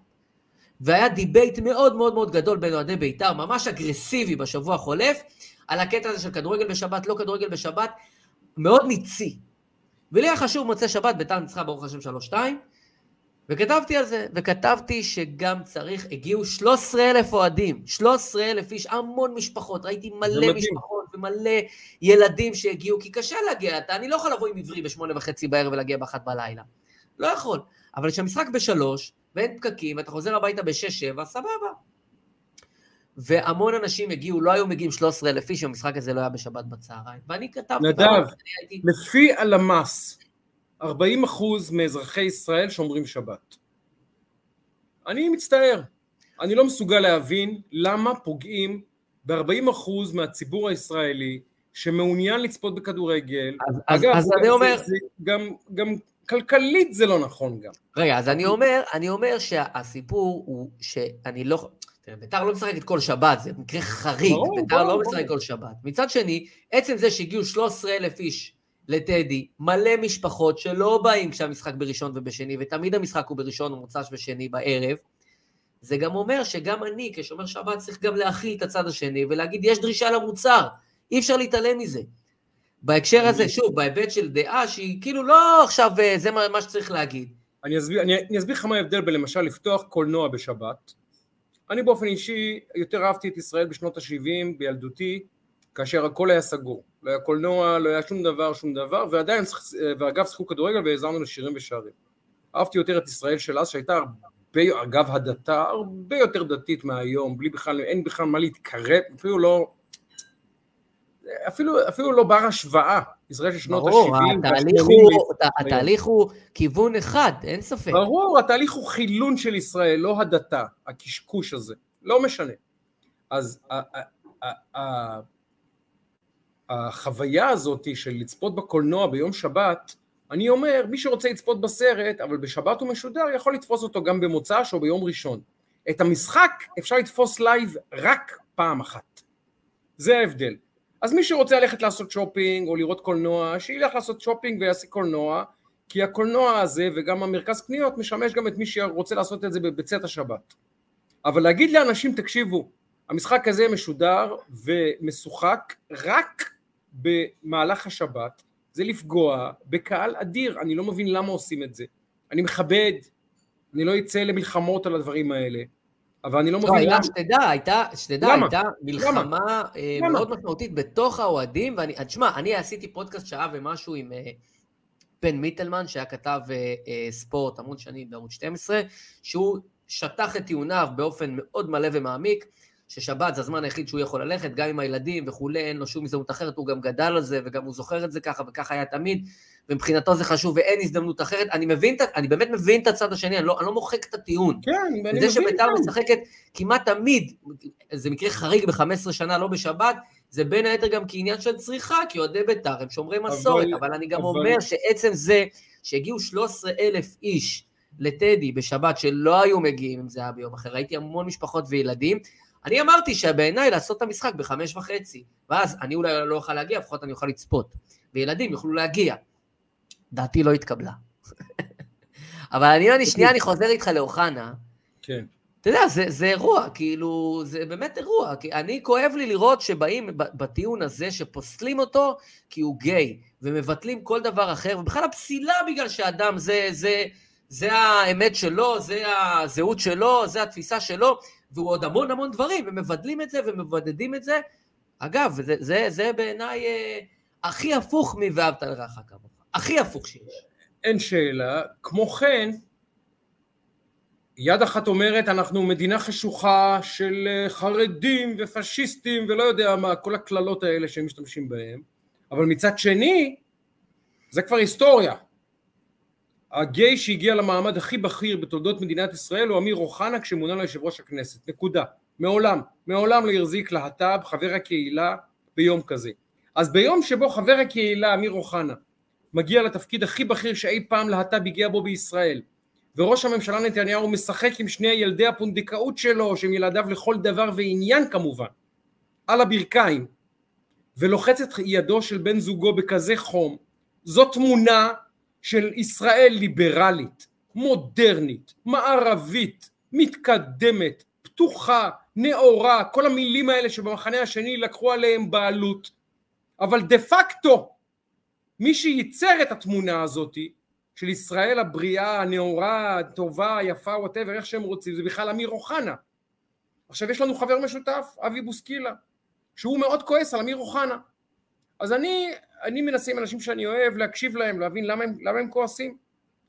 והיה debate מאוד מאוד מאוד גדול בין אוהדי בית"ר, ממש אגרסיבי בשבוע החולף, על הקטע הזה של כדורגל בשבת, לא כדורגל בשבת, מאוד ניצי. ולי היה חשוב מוצא שבת, בית"ר ניצחה ברוך השם 3-2, וכתבתי על זה, וכתבתי שגם צריך, הגיעו 13 אלף אוהדים, 13 אלף איש, המון משפחות, ראיתי מלא משפחות ומלא ילדים שהגיעו, כי קשה להגיע, אתה, אני לא יכול לבוא עם עברי בשמונה וחצי בערב ולהגיע באחת בלילה, לא יכול, אבל כשהמשחק בשלוש, ואין פקקים, ואתה חוזר הביתה בשש-שבע, סבבה. והמון אנשים הגיעו, לא היו מגיעים 13 אלף איש, המשחק הזה לא היה בשבת בצהריים. ואני כתבתי... נדב, הייתי... לפי הלמ"ס, 40 אחוז מאזרחי ישראל שומרים שבת. אני מצטער, אני לא מסוגל להבין למה פוגעים ב-40 אחוז מהציבור הישראלי שמעוניין לצפות בכדורגל. אז, אגב, אז, אז אני אומר... זה, גם, גם כלכלית זה לא נכון גם. רגע, אז אני אומר, אני אומר שהסיפור הוא שאני לא... תראה, בית"ר לא משחקת כל שבת, זה מקרה חריג, בית"ר לא משחק כל שבת. מצד שני, עצם זה שהגיעו 13 אלף איש לטדי, מלא משפחות שלא באים כשהמשחק בראשון ובשני, ותמיד המשחק הוא בראשון ומוצ"ש ושני בערב, זה גם אומר שגם אני, כשומר שבת, צריך גם להכיל את הצד השני ולהגיד, יש דרישה למוצר, אי אפשר להתעלם מזה. בהקשר הזה, שוב, בהיבט של דעה שהיא כאילו לא עכשיו, אה, זה מה שצריך להגיד. אני אסביר, אני, אני אסביר לך מה ההבדל בין למשל לפתוח קולנוע בשבת. אני באופן אישי יותר אהבתי את ישראל בשנות ה-70 בילדותי, כאשר הכל היה סגור. לא היה קולנוע, לא היה שום דבר, שום דבר, ועדיין, ואגב, שיחקו כדורגל והעזרנו לשירים ושערים. אהבתי יותר את ישראל של אז, שהייתה הרבה, אגב הדתה, הרבה יותר דתית מהיום, בלי בכלל, אין בכלל מה להתקרב, אפילו לא, אפילו, אפילו לא בר השוואה, ישראל של שנות ה-70. ברור, התהליך הוא, התהליך הוא כיוון אחד, אין ספק. ברור, התהליך הוא חילון של ישראל, לא הדתה, הקשקוש הזה, לא משנה. אז החוויה הזאת של לצפות בקולנוע ביום שבת, אני אומר, מי שרוצה לצפות בסרט, אבל בשבת הוא משודר, יכול לתפוס אותו גם במוצ"ש או ביום ראשון. את המשחק אפשר לתפוס live רק פעם אחת. זה ההבדל. אז מי שרוצה ללכת לעשות שופינג או לראות קולנוע, שילך לעשות שופינג ויעשה קולנוע, כי הקולנוע הזה וגם המרכז קניות משמש גם את מי שרוצה לעשות את זה בצאת השבת. אבל להגיד לאנשים, תקשיבו, המשחק הזה משודר ומשוחק רק במהלך השבת, זה לפגוע בקהל אדיר, אני לא מבין למה עושים את זה. אני מכבד, אני לא אצא למלחמות על הדברים האלה, אבל אני לא, לא מבין למה. שתדע, הייתה, שתדע, הייתה מלחמה אה, מאוד משמעותית בתוך האוהדים, ואני, תשמע, אני עשיתי פודקאסט שעה ומשהו עם אה, בן מיטלמן, שהיה כתב אה, ספורט המון שנים בערוץ 12, שהוא שטח את טיעוניו באופן מאוד מלא ומעמיק, ששבת זה הזמן היחיד שהוא יכול ללכת, גם עם הילדים וכולי, אין לו שום הזדמנות אחרת, הוא גם גדל על זה, וגם הוא זוכר את זה ככה, וככה היה תמיד, ומבחינתו זה חשוב ואין הזדמנות אחרת. אני מבין, אני באמת מבין את הצד השני, אני לא, אני לא מוחק את הטיעון. כן, אני מבין. זה שביתר משחקת כמעט תמיד, זה מקרה חריג ב-15 שנה, לא בשבת, זה בין היתר גם כעניין של צריכה, כי אוהדי ביתר הם שומרי מסורת, אבל, אבל אני גם אבל... אומר שעצם זה שהגיעו 13 אלף איש לטדי בשבת שלא היו מגיעים אם זה היה ביום אחר, ראיתי המון משפחות וילדים, אני אמרתי שבעיניי לעשות את המשחק בחמש וחצי, ואז אני אולי לא אוכל להגיע, לפחות אני אוכל לצפות, וילדים יוכלו להגיע. דעתי לא התקבלה. אבל אני, אני שנייה, אני חוזר איתך לאוחנה. כן. אתה יודע, זה, זה אירוע, כאילו, זה באמת אירוע. כי אני, כואב לי לראות שבאים בטיעון הזה, שפוסלים אותו כי הוא גיי, ומבטלים כל דבר אחר, ובכלל הפסילה בגלל שאדם זה, זה, זה האמת שלו, זה הזהות שלו, זה התפיסה שלו, והוא עוד המון המון דברים, ומבדלים את זה ומבודדים את זה. אגב, זה, זה, זה בעיניי אה, הכי הפוך מ"ואהבת לרעך כמוך". הכי הפוך שיש. אין שאלה. כמו כן, יד אחת אומרת אנחנו מדינה חשוכה של אה, חרדים ופשיסטים ולא יודע מה, כל הקללות האלה שהם משתמשים בהם, אבל מצד שני, זה כבר היסטוריה. הגיי שהגיע למעמד הכי בכיר בתולדות מדינת ישראל הוא אמיר אוחנה כשמונה ליושב ראש הכנסת, נקודה. מעולם, מעולם לא החזיק להט"ב, חבר הקהילה, ביום כזה. אז ביום שבו חבר הקהילה אמיר אוחנה מגיע לתפקיד הכי בכיר שאי פעם להט"ב הגיע בו בישראל, וראש הממשלה נתניהו משחק עם שני ילדי הפונדקאות שלו, שהם ילדיו לכל דבר ועניין כמובן, על הברכיים, ולוחץ את ידו של בן זוגו בכזה חום, זו תמונה של ישראל ליברלית, מודרנית, מערבית, מתקדמת, פתוחה, נאורה, כל המילים האלה שבמחנה השני לקחו עליהם בעלות, אבל דה פקטו מי שייצר את התמונה הזאתי של ישראל הבריאה, הנאורה, הטובה, היפה, ווטאבר, איך שהם רוצים, זה בכלל אמיר אוחנה. עכשיו יש לנו חבר משותף, אבי בוסקילה, שהוא מאוד כועס על אמיר אוחנה. אז אני, אני מנסה עם אנשים שאני אוהב להקשיב להם, להבין למה הם, למה הם כועסים.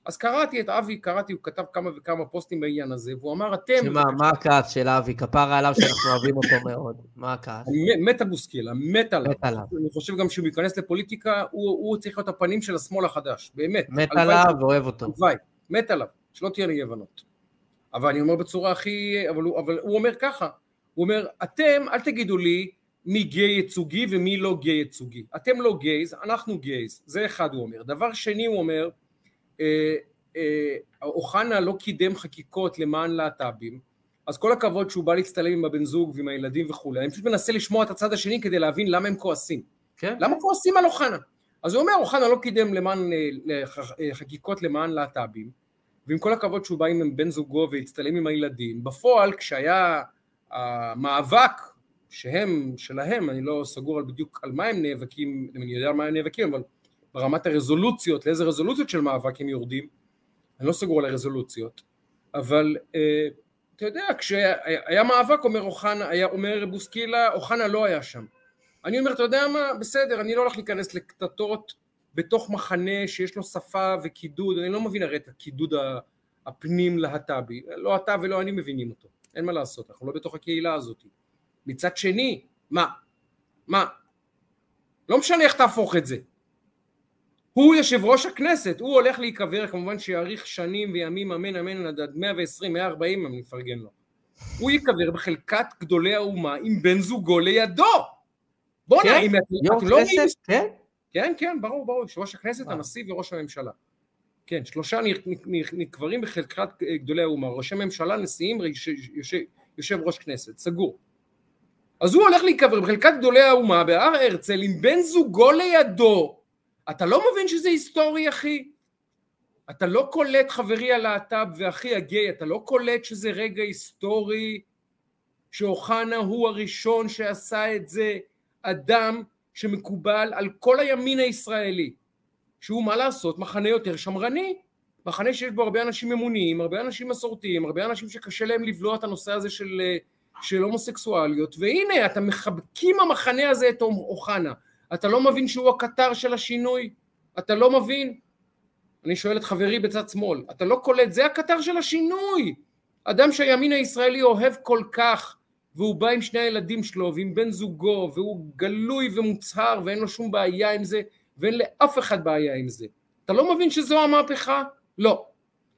אז קראתי את אבי, קראתי, הוא כתב כמה וכמה פוסטים בעניין הזה, והוא אמר, אתם... שמה, מה הכעס של אבי? כפרה עליו שאנחנו אוהבים אותו מאוד. מה הכעס? מת על בוסקילה, מת עליו. מת עליו. אני חושב גם שהוא ייכנס לפוליטיקה, הוא, צריך להיות הפנים של השמאל החדש, באמת. מת עליו ואוהב אותו. הלוואי, מת עליו, שלא תהיה אי הבנות. אבל אני אומר בצורה הכי... אבל הוא, אומר ככה, הוא אומר, אתם, אל תגידו לי מי גיי ייצוגי ומי לא גיי ייצוגי. אתם לא גייז, אנחנו גייז. זה אחד הוא אומר. דבר שני הוא אומר, אוחנה לא קידם חקיקות למען להט"בים, אז כל הכבוד שהוא בא להצטלם עם הבן זוג ועם הילדים וכולי, אני פשוט מנסה לשמוע את הצד השני כדי להבין למה הם כועסים. כן? למה כועסים על אוחנה? אז הוא אומר, אוחנה לא קידם למען, אה, חקיקות למען להט"בים, ועם כל הכבוד שהוא בא עם בן זוגו והצטלם עם הילדים, בפועל כשהיה המאבק שהם, שלהם, אני לא סגור על בדיוק על מה הם נאבקים, אני יודע על מה הם נאבקים, אבל ברמת הרזולוציות, לאיזה רזולוציות של מאבק הם יורדים, אני לא סגור על הרזולוציות, אבל אה, אתה יודע, כשהיה מאבק אומר אוחנה, היה אומר בוסקילה, אוחנה לא היה שם. אני אומר, אתה יודע מה, בסדר, אני לא הולך להיכנס לקטטות בתוך מחנה שיש לו שפה וקידוד, אני לא מבין הרי את הקידוד הפנים להט"בי, לא אתה ולא אני מבינים אותו, אין מה לעשות, אנחנו לא בתוך הקהילה הזאת. מצד שני, מה? מה? לא משנה איך תהפוך את זה. הוא יושב ראש הכנסת, הוא הולך להיקבר, כמובן שיאריך שנים וימים אמן אמן עד 120, 140 אני מפרגן לו. הוא ייקבר בחלקת גדולי האומה עם בן זוגו לידו. בוא'נה, כן? אם אתם לא רואים... כן? כן, כן, ברור, ברור, יושב ראש הכנסת, הנשיא וראש הממשלה. כן, שלושה נקברים בחלקת גדולי האומה, ראשי ממשלה, נשיאים, יושב ראש כנסת, סגור. אז הוא הולך להיקבר בחלקת גדולי האומה בהר הרצל עם בן זוגו לידו אתה לא מבין שזה היסטורי אחי? אתה לא קולט חברי הלהט"ב ואחי הגיי, אתה לא קולט שזה רגע היסטורי שאוחנה הוא הראשון שעשה את זה, אדם שמקובל על כל הימין הישראלי, שהוא מה לעשות מחנה יותר שמרני, מחנה שיש בו הרבה אנשים אמוניים, הרבה אנשים מסורתיים, הרבה אנשים שקשה להם לבלוע את הנושא הזה של, של הומוסקסואליות, והנה אתם מחבקים המחנה הזה את אוחנה, אתה לא מבין שהוא הקטר של השינוי? אתה לא מבין? אני שואל את חברי בצד שמאל, אתה לא קולט, זה הקטר של השינוי! אדם שהימין הישראלי אוהב כל כך, והוא בא עם שני הילדים שלו ועם בן זוגו, והוא גלוי ומוצהר ואין לו שום בעיה עם זה, ואין לאף אחד בעיה עם זה. אתה לא מבין שזו המהפכה? לא.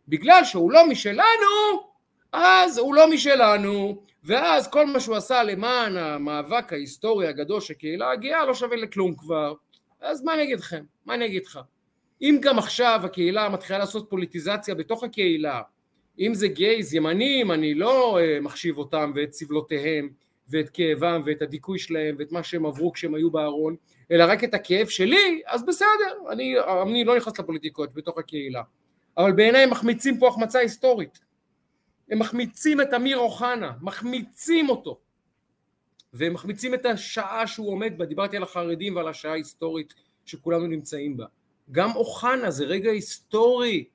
בגלל שהוא לא משלנו, אז הוא לא משלנו, ואז כל מה שהוא עשה למען המאבק ההיסטורי הגדול של קהילה הגאה לא שווה לכלום כבר. אז מה אני אגיד לכם? מה אני אגיד לך? אם גם עכשיו הקהילה מתחילה לעשות פוליטיזציה בתוך הקהילה, אם זה גייז ימנים, אני לא uh, מחשיב אותם ואת סבלותיהם ואת כאבם ואת הדיכוי שלהם ואת מה שהם עברו כשהם היו בארון, אלא רק את הכאב שלי, אז בסדר, אני, אני לא נכנס לפוליטיקות בתוך הקהילה. אבל בעיניי מחמיצים פה החמצה היסטורית. הם מחמיצים את אמיר אוחנה, מחמיצים אותו. והם מחמיצים את השעה שהוא עומד בה, דיברתי על החרדים ועל השעה ההיסטורית שכולנו נמצאים בה. גם אוחנה זה רגע היסטורי,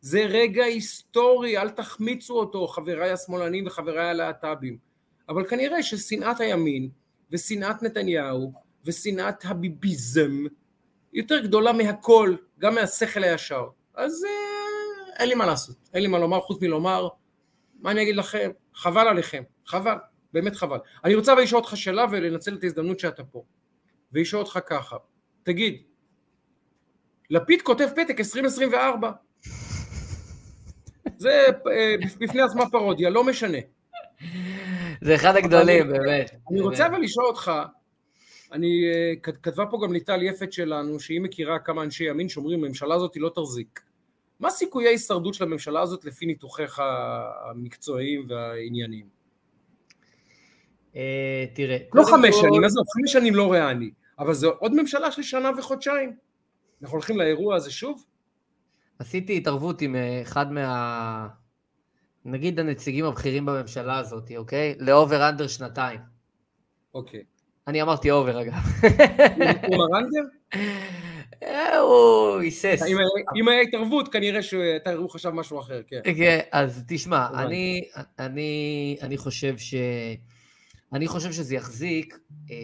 זה רגע היסטורי, אל תחמיצו אותו חבריי השמאלנים וחבריי הלהט"בים. אבל כנראה ששנאת הימין ושנאת נתניהו ושנאת הביביזם יותר גדולה מהכל, גם מהשכל הישר. אז אה, אין לי מה לעשות, אין לי מה לומר חוץ מלומר, מה אני אגיד לכם? חבל עליכם, חבל, באמת חבל. אני רוצה אבל לשאול אותך שאלה ולנצל את ההזדמנות שאתה פה. ולשאול אותך ככה, תגיד, לפיד כותב פתק 2024. זה אה, בפני עצמה פרודיה, לא משנה. זה אחד הגדולים, באמת. אני רוצה אבל לשאול אותך, אני, אה, כתבה פה גם ליטל יפת שלנו, שהיא מכירה כמה אנשי ימין שאומרים, הממשלה הזאת לא תחזיק. מה סיכויי ההישרדות של הממשלה הזאת לפי ניתוחיך המקצועיים והענייניים? אה, תראה, לא חמש שנים, עזוב, חמש שנים לא ריאלי, אבל זו עוד ממשלה של שנה וחודשיים. אנחנו הולכים לאירוע הזה שוב? עשיתי התערבות עם אה, אחד מה... נגיד הנציגים הבכירים בממשלה הזאת, אוקיי? ל over under שנתיים. אוקיי. אני אמרתי over אגב. הוא אמר under? אה, הוא היסס. אם היה התערבות, כנראה שהוא חשב משהו אחר, כן. כן, אז תשמע, אני, חושב ש... אני חושב שזה יחזיק, אה,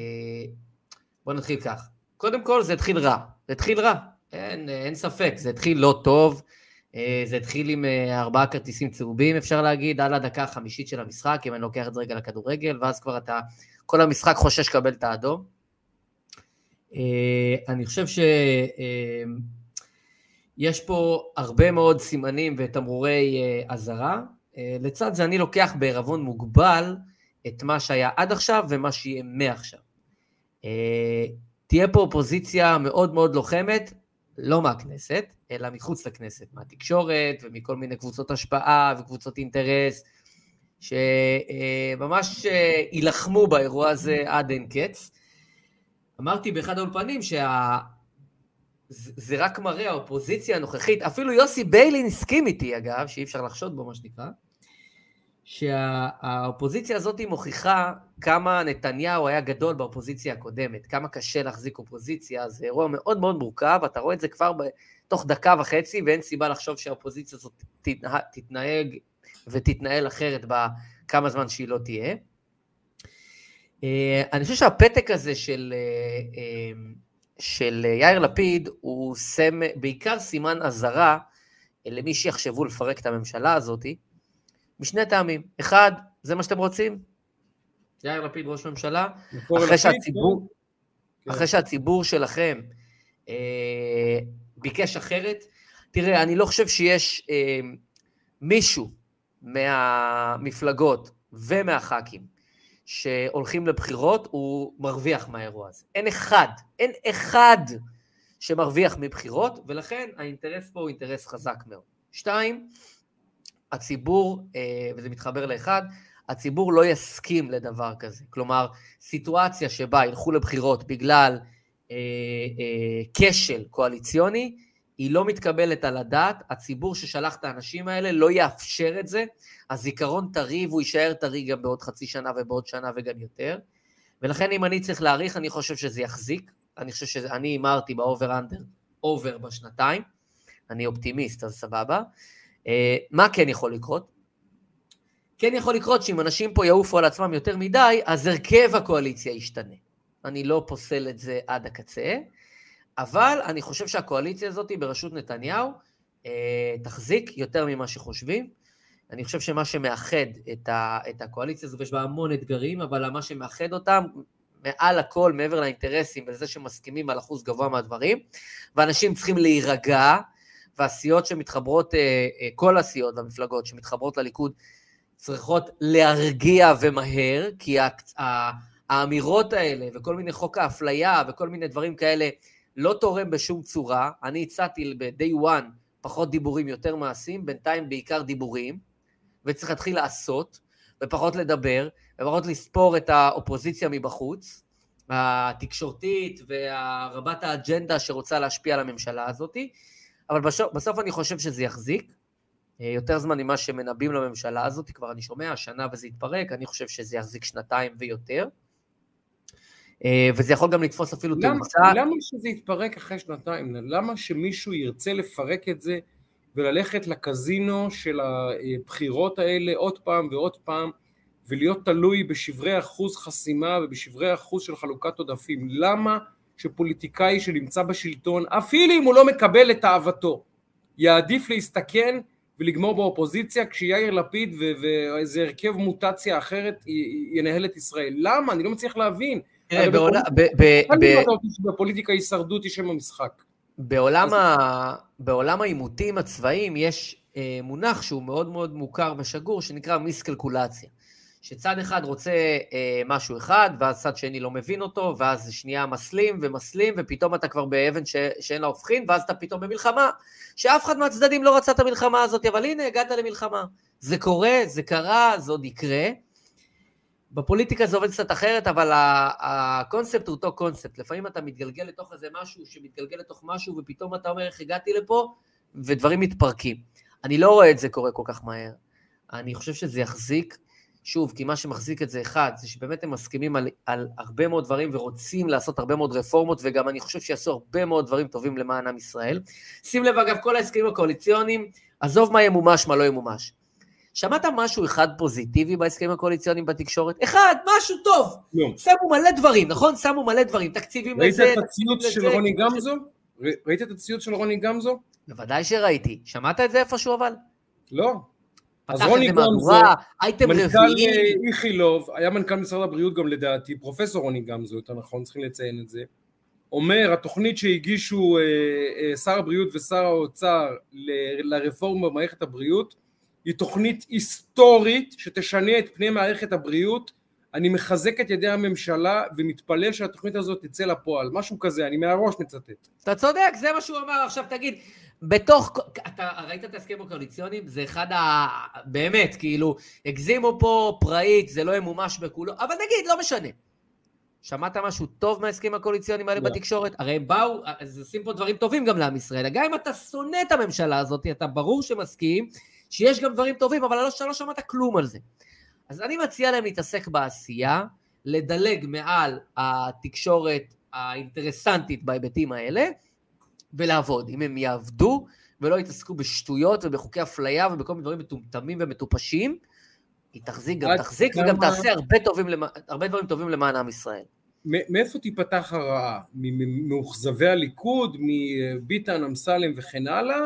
בוא נתחיל כך. קודם כל זה התחיל רע, זה התחיל רע, אין, אין ספק, זה התחיל לא טוב, אה, זה התחיל עם ארבעה כרטיסים צהובים, אפשר להגיד, על הדקה החמישית של המשחק, אם אני לוקח את זה רגע לכדורגל, ואז כבר אתה, כל המשחק חושש לקבל את האדום. אני חושב שיש פה הרבה מאוד סימנים ותמרורי אזהרה. לצד זה אני לוקח בערבון מוגבל את מה שהיה עד עכשיו ומה שיהיה מעכשיו. אה, תהיה פה אופוזיציה מאוד מאוד לוחמת, לא מהכנסת, אלא מחוץ לכנסת, מהתקשורת ומכל מיני קבוצות השפעה וקבוצות אינטרס, שממש אה, יילחמו באירוע הזה עד אין קץ. אמרתי באחד האולפנים שה... זה רק מראה האופוזיציה הנוכחית, אפילו יוסי ביילין הסכים איתי אגב, שאי אפשר לחשוד בו מה שנקרא, שהאופוזיציה הזאת מוכיחה כמה נתניהו היה גדול באופוזיציה הקודמת, כמה קשה להחזיק אופוזיציה, זה אירוע מאוד מאוד מורכב, אתה רואה את זה כבר בתוך דקה וחצי, ואין סיבה לחשוב שהאופוזיציה הזאת תתנהג ותתנהל אחרת בכמה זמן שהיא לא תהיה. אה, אני חושב שהפתק הזה של, אה, אה, של יאיר לפיד הוא סם, בעיקר סימן אזהרה למי שיחשבו לפרק את הממשלה הזאתי, משני טעמים. אחד, זה מה שאתם רוצים? יאיר לפיד ראש ממשלה, אחרי שהציבור, כן. אחרי שהציבור שלכם אה, ביקש אחרת. תראה, אני לא חושב שיש אה, מישהו מהמפלגות ומהח"כים שהולכים לבחירות, הוא מרוויח מהאירוע הזה. אין אחד, אין אחד שמרוויח מבחירות, ולכן האינטרס פה הוא אינטרס חזק מאוד. שתיים, הציבור, אה, וזה מתחבר לאחד, הציבור לא יסכים לדבר כזה. כלומר, סיטואציה שבה ילכו לבחירות בגלל אה, אה, כשל קואליציוני, היא לא מתקבלת על הדעת, הציבור ששלח את האנשים האלה לא יאפשר את זה, הזיכרון טרי והוא יישאר טרי גם בעוד חצי שנה ובעוד שנה וגם יותר. ולכן אם אני צריך להעריך, אני חושב שזה יחזיק. אני חושב שאני הימרתי ב over under, over בשנתיים. אני אופטימיסט, אז סבבה. אה, מה כן יכול לקרות? כן יכול לקרות שאם אנשים פה יעופו על עצמם יותר מדי, אז הרכב הקואליציה ישתנה. אני לא פוסל את זה עד הקצה, אבל אני חושב שהקואליציה הזאת בראשות נתניהו אה, תחזיק יותר ממה שחושבים. אני חושב שמה שמאחד את, ה, את הקואליציה הזו, ויש בה המון אתגרים, אבל מה שמאחד אותם, מעל הכל, מעבר לאינטרסים ולזה שמסכימים על אחוז גבוה מהדברים, ואנשים צריכים להירגע, והסיעות שמתחברות, אה, אה, כל הסיעות והמפלגות שמתחברות לליכוד צריכות להרגיע ומהר, כי האמירות האלה וכל מיני חוק האפליה וכל מיני דברים כאלה לא תורם בשום צורה. אני הצעתי ב-day one פחות דיבורים, יותר מעשים, בינתיים בעיקר דיבורים, וצריך להתחיל לעשות, ופחות לדבר, ופחות לספור את האופוזיציה מבחוץ, התקשורתית והרבת האג'נדה שרוצה להשפיע על הממשלה הזאת, אבל בסוף, בסוף אני חושב שזה יחזיק. אה, יותר זמן ממה שמנבאים לממשלה הזאת, כבר אני שומע, שנה וזה יתפרק, אני חושב שזה יחזיק שנתיים ויותר. אה, וזה יכול גם לתפוס אפילו תאוצה. למה שזה יתפרק אחרי שנתיים? למה שמישהו ירצה לפרק את זה וללכת לקזינו של הבחירות האלה עוד פעם ועוד פעם ולהיות תלוי בשברי אחוז חסימה ובשברי אחוז של חלוקת עודפים? למה שפוליטיקאי שנמצא בשלטון, אפילו אם הוא לא מקבל את אהבתו, יעדיף להסתכן ולגמור באופוזיציה כשיאיר לפיד ואיזה הרכב מוטציה אחרת ינהל את ישראל. למה? אני לא מצליח להבין. תראה, בפוליטיקה הישרדות היא שם המשחק. בעולם העימותים הצבאיים יש אה, מונח שהוא מאוד מאוד מוכר ושגור, שנקרא מיסקלקולציה. שצד אחד רוצה אה, משהו אחד, ואז צד שני לא מבין אותו, ואז שנייה מסלים ומסלים, ופתאום אתה כבר באבן ש, שאין לה הופכין, ואז אתה פתאום במלחמה, שאף אחד מהצדדים לא רצה את המלחמה הזאת, אבל הנה, הגעת למלחמה. זה קורה, זה קרה, זה עוד יקרה. בפוליטיקה זה עובד קצת אחרת, אבל הקונספט הוא אותו קונספט. לפעמים אתה מתגלגל לתוך איזה משהו שמתגלגל לתוך משהו, ופתאום אתה אומר איך הגעתי לפה, ודברים מתפרקים. אני לא רואה את זה קורה כל כך מהר. אני חושב שזה יחזיק. שוב, כי מה שמחזיק את זה אחד, זה שבאמת הם מסכימים על, על הרבה מאוד דברים ורוצים לעשות הרבה מאוד רפורמות, וגם אני חושב שיעשו הרבה מאוד דברים טובים למען עם ישראל. שים לב, אגב, כל ההסכמים הקואליציוניים, עזוב מה ימומש, מה לא ימומש. שמעת משהו אחד פוזיטיבי בהסכמים הקואליציוניים בתקשורת? אחד, משהו טוב. לא. שמו מלא דברים, נכון? שמו מלא דברים, תקציבים לזה. ראית את הציוץ של רוני גמזו? ראית את הציוץ של רוני גמזו? בוודאי שראיתי. שמעת את זה איפשהו אבל? לא. אז רוני גמזו, מנכ"ל אה, איכילוב, היה מנכ"ל משרד הבריאות גם לדעתי, פרופסור רוני גמזו, יותר נכון, צריכים לציין את זה, אומר התוכנית שהגישו אה, אה, שר הבריאות ושר האוצר לרפורמה במערכת הבריאות היא תוכנית היסטורית שתשנה את פני מערכת הבריאות אני מחזק את ידי הממשלה ומתפלל שהתוכנית הזאת תצא לפועל, משהו כזה, אני מהראש מצטט. אתה צודק, זה מה שהוא אמר. עכשיו תגיד, בתוך, אתה ראית את ההסכם הקואליציוניים? זה אחד ה... באמת, כאילו, הגזימו פה פראית, זה לא ימומש בכולו, אבל נגיד, לא משנה. שמעת משהו טוב מההסכמים הקואליציוניים האלה לא. בתקשורת? הרי הם באו, אז עושים פה דברים טובים גם לעם ישראל. גם אם אתה שונא את הממשלה הזאת, אתה ברור שמסכים שיש גם דברים טובים, אבל לא, לא שמעת כלום על זה. אז אני מציע להם להתעסק בעשייה, לדלג מעל התקשורת האינטרסנטית בהיבטים האלה, ולעבוד. אם הם יעבדו ולא יתעסקו בשטויות ובחוקי אפליה ובכל מיני דברים מטומטמים ומטופשים, היא תחזיק גם תחזיק וגם תעשה הרבה, טובים, הרבה דברים טובים למען עם ישראל. מאיפה תיפתח הרעה? ממאוכזבי הליכוד, מביטן, אמסלם וכן הלאה?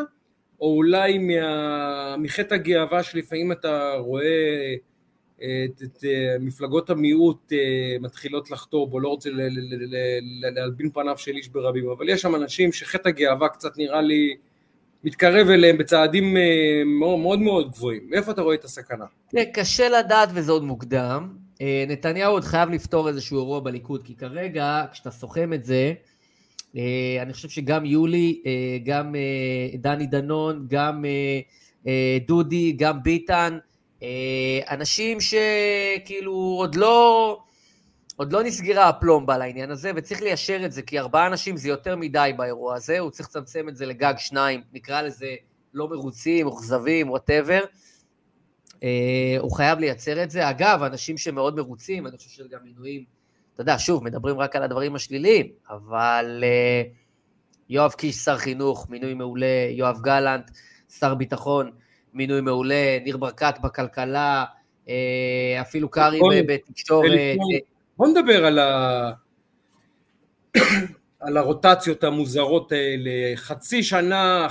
או אולי מה... מחטא הגאווה שלפעמים אתה רואה את, את אה, מפלגות המיעוט אה, מתחילות לחתור בו, לא רוצה להלבין פניו של איש ברבים, אבל יש שם אנשים שחטא הגאווה קצת נראה לי מתקרב אליהם בצעדים אה, מאוד מאוד, מאוד גבוהים. מאיפה אתה רואה את הסכנה? קשה לדעת וזה עוד מוקדם. נתניהו עוד חייב לפתור איזשהו אירוע בליכוד, כי כרגע, כשאתה סוכם את זה, אני חושב שגם יולי, גם דני דנון, גם דודי, גם ביטן, אה, אנשים שכאילו עוד לא, עוד לא נסגרה הפלומבה לעניין הזה, וצריך ליישר את זה, כי ארבעה אנשים זה יותר מדי באירוע הזה, הוא צריך לצמצם את זה לגג שניים, נקרא לזה לא מרוצים, מאוכזבים, whatever. אה, הוא חייב לייצר את זה. אגב, אנשים שמאוד מרוצים, אני חושב שזה גם מינויים, אתה יודע, שוב, מדברים רק על הדברים השליליים, אבל אה, יואב קיש, שר חינוך, מינוי מעולה, יואב גלנט, שר ביטחון, מינוי מעולה, ניר ברקת בכלכלה, אה, אפילו קרעי בתקשורת. בוא נדבר על, ה... על הרוטציות המוזרות האלה, חצי שנה,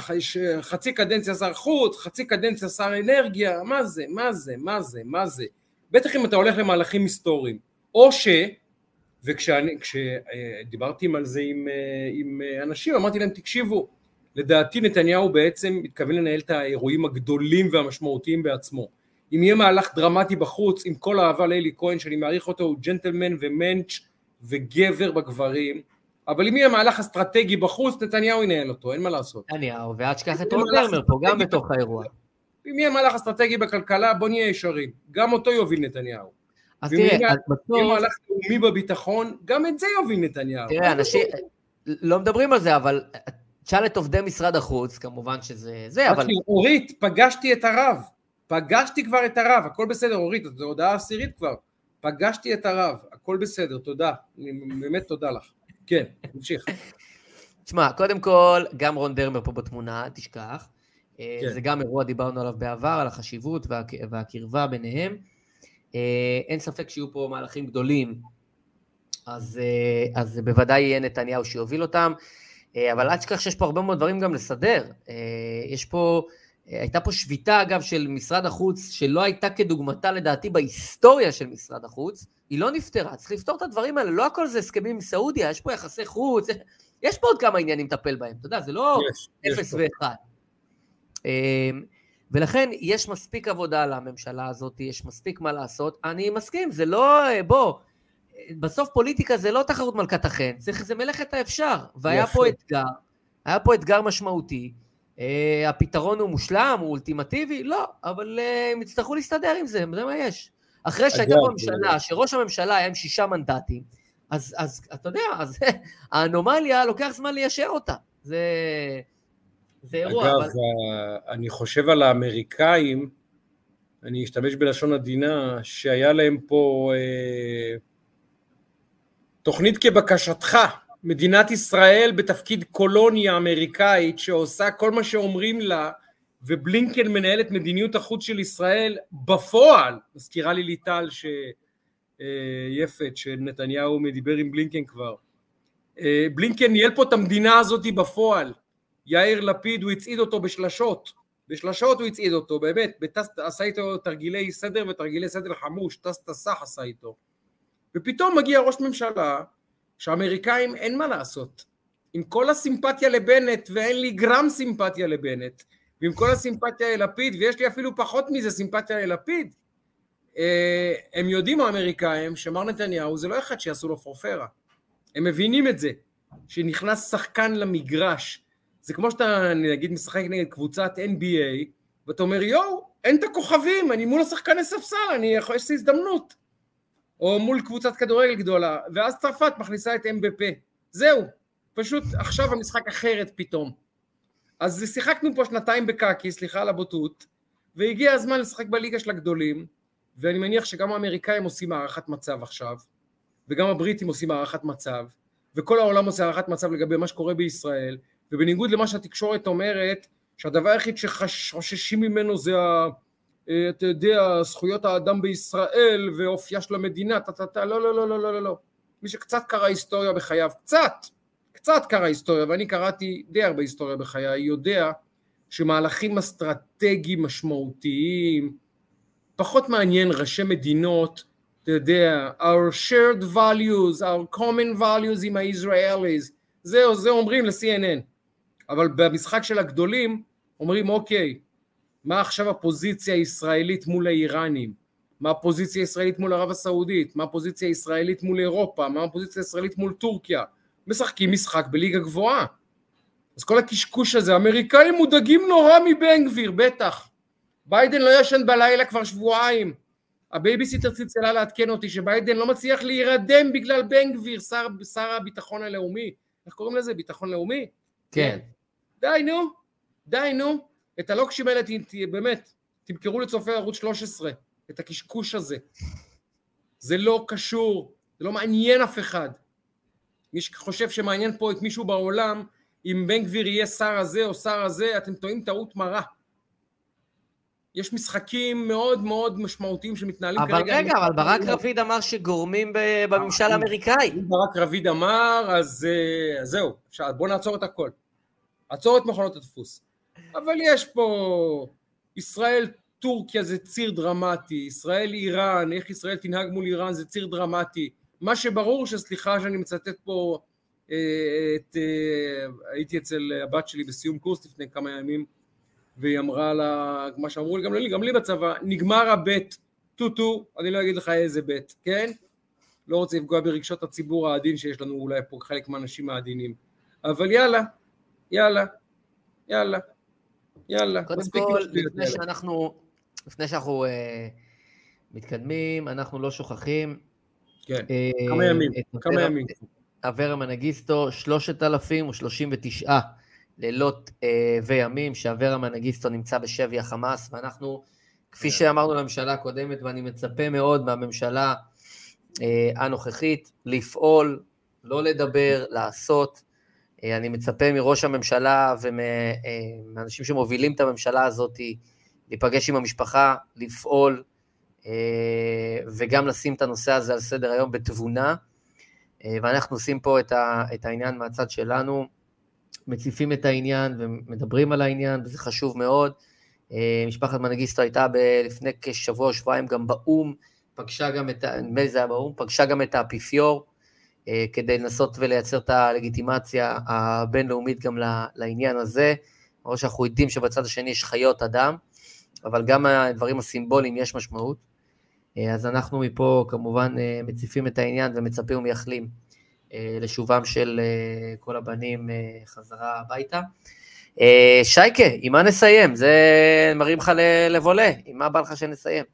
חצי קדנציה שר חוץ, חצי קדנציה שר אנרגיה, מה זה, מה זה, מה זה, מה זה. בטח אם אתה הולך למהלכים היסטוריים. או ש... וכשדיברתי על זה עם, עם אנשים, אמרתי להם, תקשיבו, לדעתי נתניהו בעצם מתכוון לנהל את האירועים הגדולים והמשמעותיים בעצמו. אם יהיה מהלך דרמטי בחוץ, עם כל האהבה לאלי כהן שאני מעריך אותו, הוא ג'נטלמן ומנץ' וגבר בגברים, אבל אם יהיה מהלך אסטרטגי בחוץ, נתניהו ינהל אותו, אין מה לעשות. נתניהו, ועד שכח את רון דרמר פה, גם בתוך האירוע. אם יהיה מהלך אסטרטגי בכלכלה, בוא נהיה ישרים. גם אותו יוביל נתניהו. אז תראה, אז בסוף... אם מהלך לאומי בביטחון, גם את זה יוביל נתניהו. תראה, אנשים לא מדברים על זה, אבל תשאל את עובדי משרד החוץ, כמובן שזה זה, אבל... אורית, פגשתי את הרב. פגשתי כבר את הרב, הכל בסדר, אורית, זו הודעה עשירית כבר. פגשתי את הרב, הכל בסדר, תודה. באמת תודה לך. כן, נמשיך. תשמע, קודם כל, גם רון דרמר פה בתמונה, תשכח. אה, כן. זה גם אירוע, דיברנו עליו בעבר, על החשיבות וה, והקרבה ביניהם. אה, אין ספק שיהיו פה מהלכים גדולים, אז, אה, אז בוודאי יהיה נתניהו שיוביל אותם, אבל אל תשכח שיש פה הרבה מאוד דברים גם לסדר. יש פה, הייתה פה שביתה, אגב, של משרד החוץ, שלא הייתה כדוגמתה לדעתי בהיסטוריה של משרד החוץ, היא לא נפתרה, צריך לפתור את הדברים האלה, לא הכל זה הסכמים עם סעודיה, יש פה יחסי חוץ, יש פה עוד כמה עניינים לטפל בהם, אתה יודע, זה לא אפס ואחד. ולכן יש מספיק עבודה לממשלה הזאת, יש מספיק מה לעשות. אני מסכים, זה לא, בוא, בסוף פוליטיקה זה לא תחרות מלכת החן, זה, זה מלאכת האפשר. והיה יפה. פה אתגר, היה פה אתגר משמעותי. Uh, הפתרון הוא מושלם, הוא אולטימטיבי? לא, אבל uh, הם יצטרכו להסתדר עם זה, זה מה יש. אחרי שהייתה פה ממשלה, שראש הממשלה היה עם שישה מנדטים, אז, אז אתה יודע, אז האנומליה, לוקח זמן ליישר אותה. זה, זה אירוע. אגב, אבל... אני חושב על האמריקאים, אני אשתמש בלשון עדינה, שהיה להם פה אה, תוכנית כבקשתך, מדינת ישראל בתפקיד קולוניה אמריקאית שעושה כל מה שאומרים לה ובלינקן מנהל את מדיניות החוץ של ישראל בפועל, מזכירה לי ליטל ש... אה, יפת שנתניהו מדיבר עם בלינקן כבר. אה, בלינקן ניהל פה את המדינה הזאת בפועל. יאיר לפיד הוא הצעיד אותו בשלשות, בשלשות הוא הצעיד אותו, באמת, בטס, עשה איתו תרגילי סדר ותרגילי סדר חמוש, טס תסח עשה איתו. ופתאום מגיע ראש ממשלה שהאמריקאים אין מה לעשות. עם כל הסימפתיה לבנט, ואין לי גרם סימפתיה לבנט, ועם כל הסימפתיה ללפיד, ויש לי אפילו פחות מזה סימפתיה ללפיד, אה, הם יודעים האמריקאים שמר נתניהו זה לא אחד שיעשו לו פורפרה. הם מבינים את זה, שנכנס שחקן למגרש. זה כמו שאתה נגיד משחק נגד קבוצת NBA, ואתה אומר יואו, אין את הכוכבים, אני מול השחקני ספסל, אני יכול, יש לי הזדמנות. או מול קבוצת כדורגל גדולה, ואז צרפת מכניסה את MBP. זהו, פשוט עכשיו המשחק אחרת פתאום. אז שיחקנו פה שנתיים בקקי, סליחה על הבוטות, והגיע הזמן לשחק בליגה של הגדולים, ואני מניח שגם האמריקאים עושים הערכת מצב עכשיו, וגם הבריטים עושים הערכת מצב, וכל העולם עושה הערכת מצב לגבי מה שקורה בישראל, ובניגוד למה שהתקשורת אומרת, שהדבר היחיד שחוששים ממנו זה, אה, אתה יודע, זכויות האדם בישראל ואופייה של המדינה, טה-טה-טה, לא, לא, לא, לא, לא, לא, לא. מי שקצת קרא היסטוריה בחייו, קצת, קצת קרא היסטוריה, ואני קראתי די הרבה היסטוריה בחיי, יודע שמהלכים אסטרטגיים משמעותיים, פחות מעניין ראשי מדינות, אתה יודע, our shared values, our common values עם ה-Israelis, זהו, זה אומרים ל-CNN. אבל במשחק של הגדולים אומרים, אוקיי, מה עכשיו הפוזיציה הישראלית מול האיראנים? מה הפוזיציה הישראלית מול ערב הסעודית? מה הפוזיציה הישראלית מול אירופה? מה הפוזיציה הישראלית מול טורקיה? משחקים משחק בליגה גבוהה. אז כל הקשקוש הזה, האמריקאים מודאגים נורא מבן גביר, בטח. ביידן לא ישן בלילה כבר שבועיים. הבייביסיטר צלצלה לעדכן אותי שביידן לא מצליח להירדם בגלל בן גביר, שר, שר הביטחון הלאומי. איך קוראים לזה? ביטחון לאומי? כן. די נו, די נו. את הלוקשים האלה, באמת, תמכרו לצופי ערוץ 13, את הקשקוש הזה. זה לא קשור, זה לא מעניין אף אחד. מי שחושב שמעניין פה את מישהו בעולם, אם בן גביר יהיה שר הזה או שר הזה, אתם טועים טעות מרה. יש משחקים מאוד מאוד משמעותיים שמתנהלים אבל כרגע. אבל רגע, אבל ברק רביד אמר שגורמים בממשל האמריקאי. אם ברק רביד אמר, אז, אה, אז זהו, אפשר, בוא נעצור את הכל. עצור את מכונות הדפוס. אבל יש פה, ישראל טורקיה זה ציר דרמטי, ישראל איראן, איך ישראל תנהג מול איראן זה ציר דרמטי. מה שברור שסליחה שאני מצטט פה אה, את, אה, הייתי אצל הבת שלי בסיום קורס לפני כמה ימים, והיא אמרה לה, מה שאמרו לי גם לי, גם לי בצבא, נגמר הבית, טוטו, אני לא אגיד לך איזה בית, כן? לא רוצה לפגוע ברגשות הציבור העדין שיש לנו אולי פה חלק מהאנשים העדינים, אבל יאללה, יאללה, יאללה. יאללה, קודם כל, לפני שאנחנו, לפני שאנחנו uh, מתקדמים, אנחנו לא שוכחים. כן, uh, כמה ימים, כמה ימים. אברה מנגיסטו, 3,039 לילות uh, וימים שאברה מנגיסטו נמצא בשבי החמאס, ואנחנו, כפי כן. שאמרנו לממשלה הקודמת, ואני מצפה מאוד מהממשלה uh, הנוכחית, לפעול, לא לדבר, לעשות. אה, אני מצפה מראש הממשלה ומאנשים אה, שמובילים את הממשלה הזאת להיפגש עם המשפחה, לפעול אה, וגם לשים את הנושא הזה על סדר היום בתבונה. ואנחנו עושים פה את העניין מהצד שלנו, מציפים את העניין ומדברים על העניין, וזה חשוב מאוד. משפחת מנגיסטו הייתה לפני כשבוע, שבועיים גם באו"ם, פגשה גם את, נדמה לי זה היה באו"ם, פגשה גם את האפיפיור, כדי לנסות ולייצר את הלגיטימציה הבינלאומית גם לעניין הזה. למרות שאנחנו יודעים שבצד השני יש חיות אדם, אבל גם הדברים הסימבוליים יש משמעות. אה, אז אנחנו מפה כמובן אה, מציפים את העניין ומצפים ומייחלים לשובם של כל הבנים חזרה הביתה. שייקה, עם מה נסיים? זה מרים לך לבולה, עם מה בא לך שנסיים?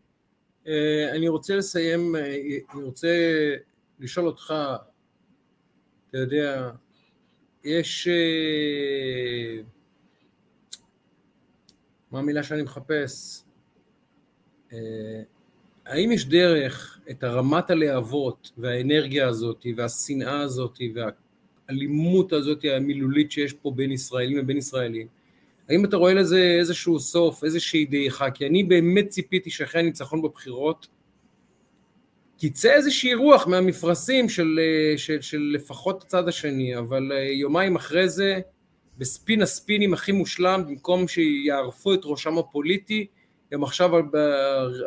אני רוצה לסיים, אני רוצה לשאול אותך, אתה יודע, יש... אה, מה המילה שאני מחפש? אה, האם יש דרך את הרמת הלהבות והאנרגיה הזאת והשנאה הזאת והאלימות הזאת המילולית שיש פה בין ישראלים לבין ישראלים, האם אתה רואה לזה איזשהו סוף, איזושהי דעיכה? כי אני באמת ציפיתי שאחרי הניצחון בבחירות תצא איזושהי רוח מהמפרשים של, אה, של, של לפחות הצד השני, אבל אה, יומיים אחרי זה, בספין הספינים הכי מושלם, במקום שיערפו את ראשם הפוליטי, הם עכשיו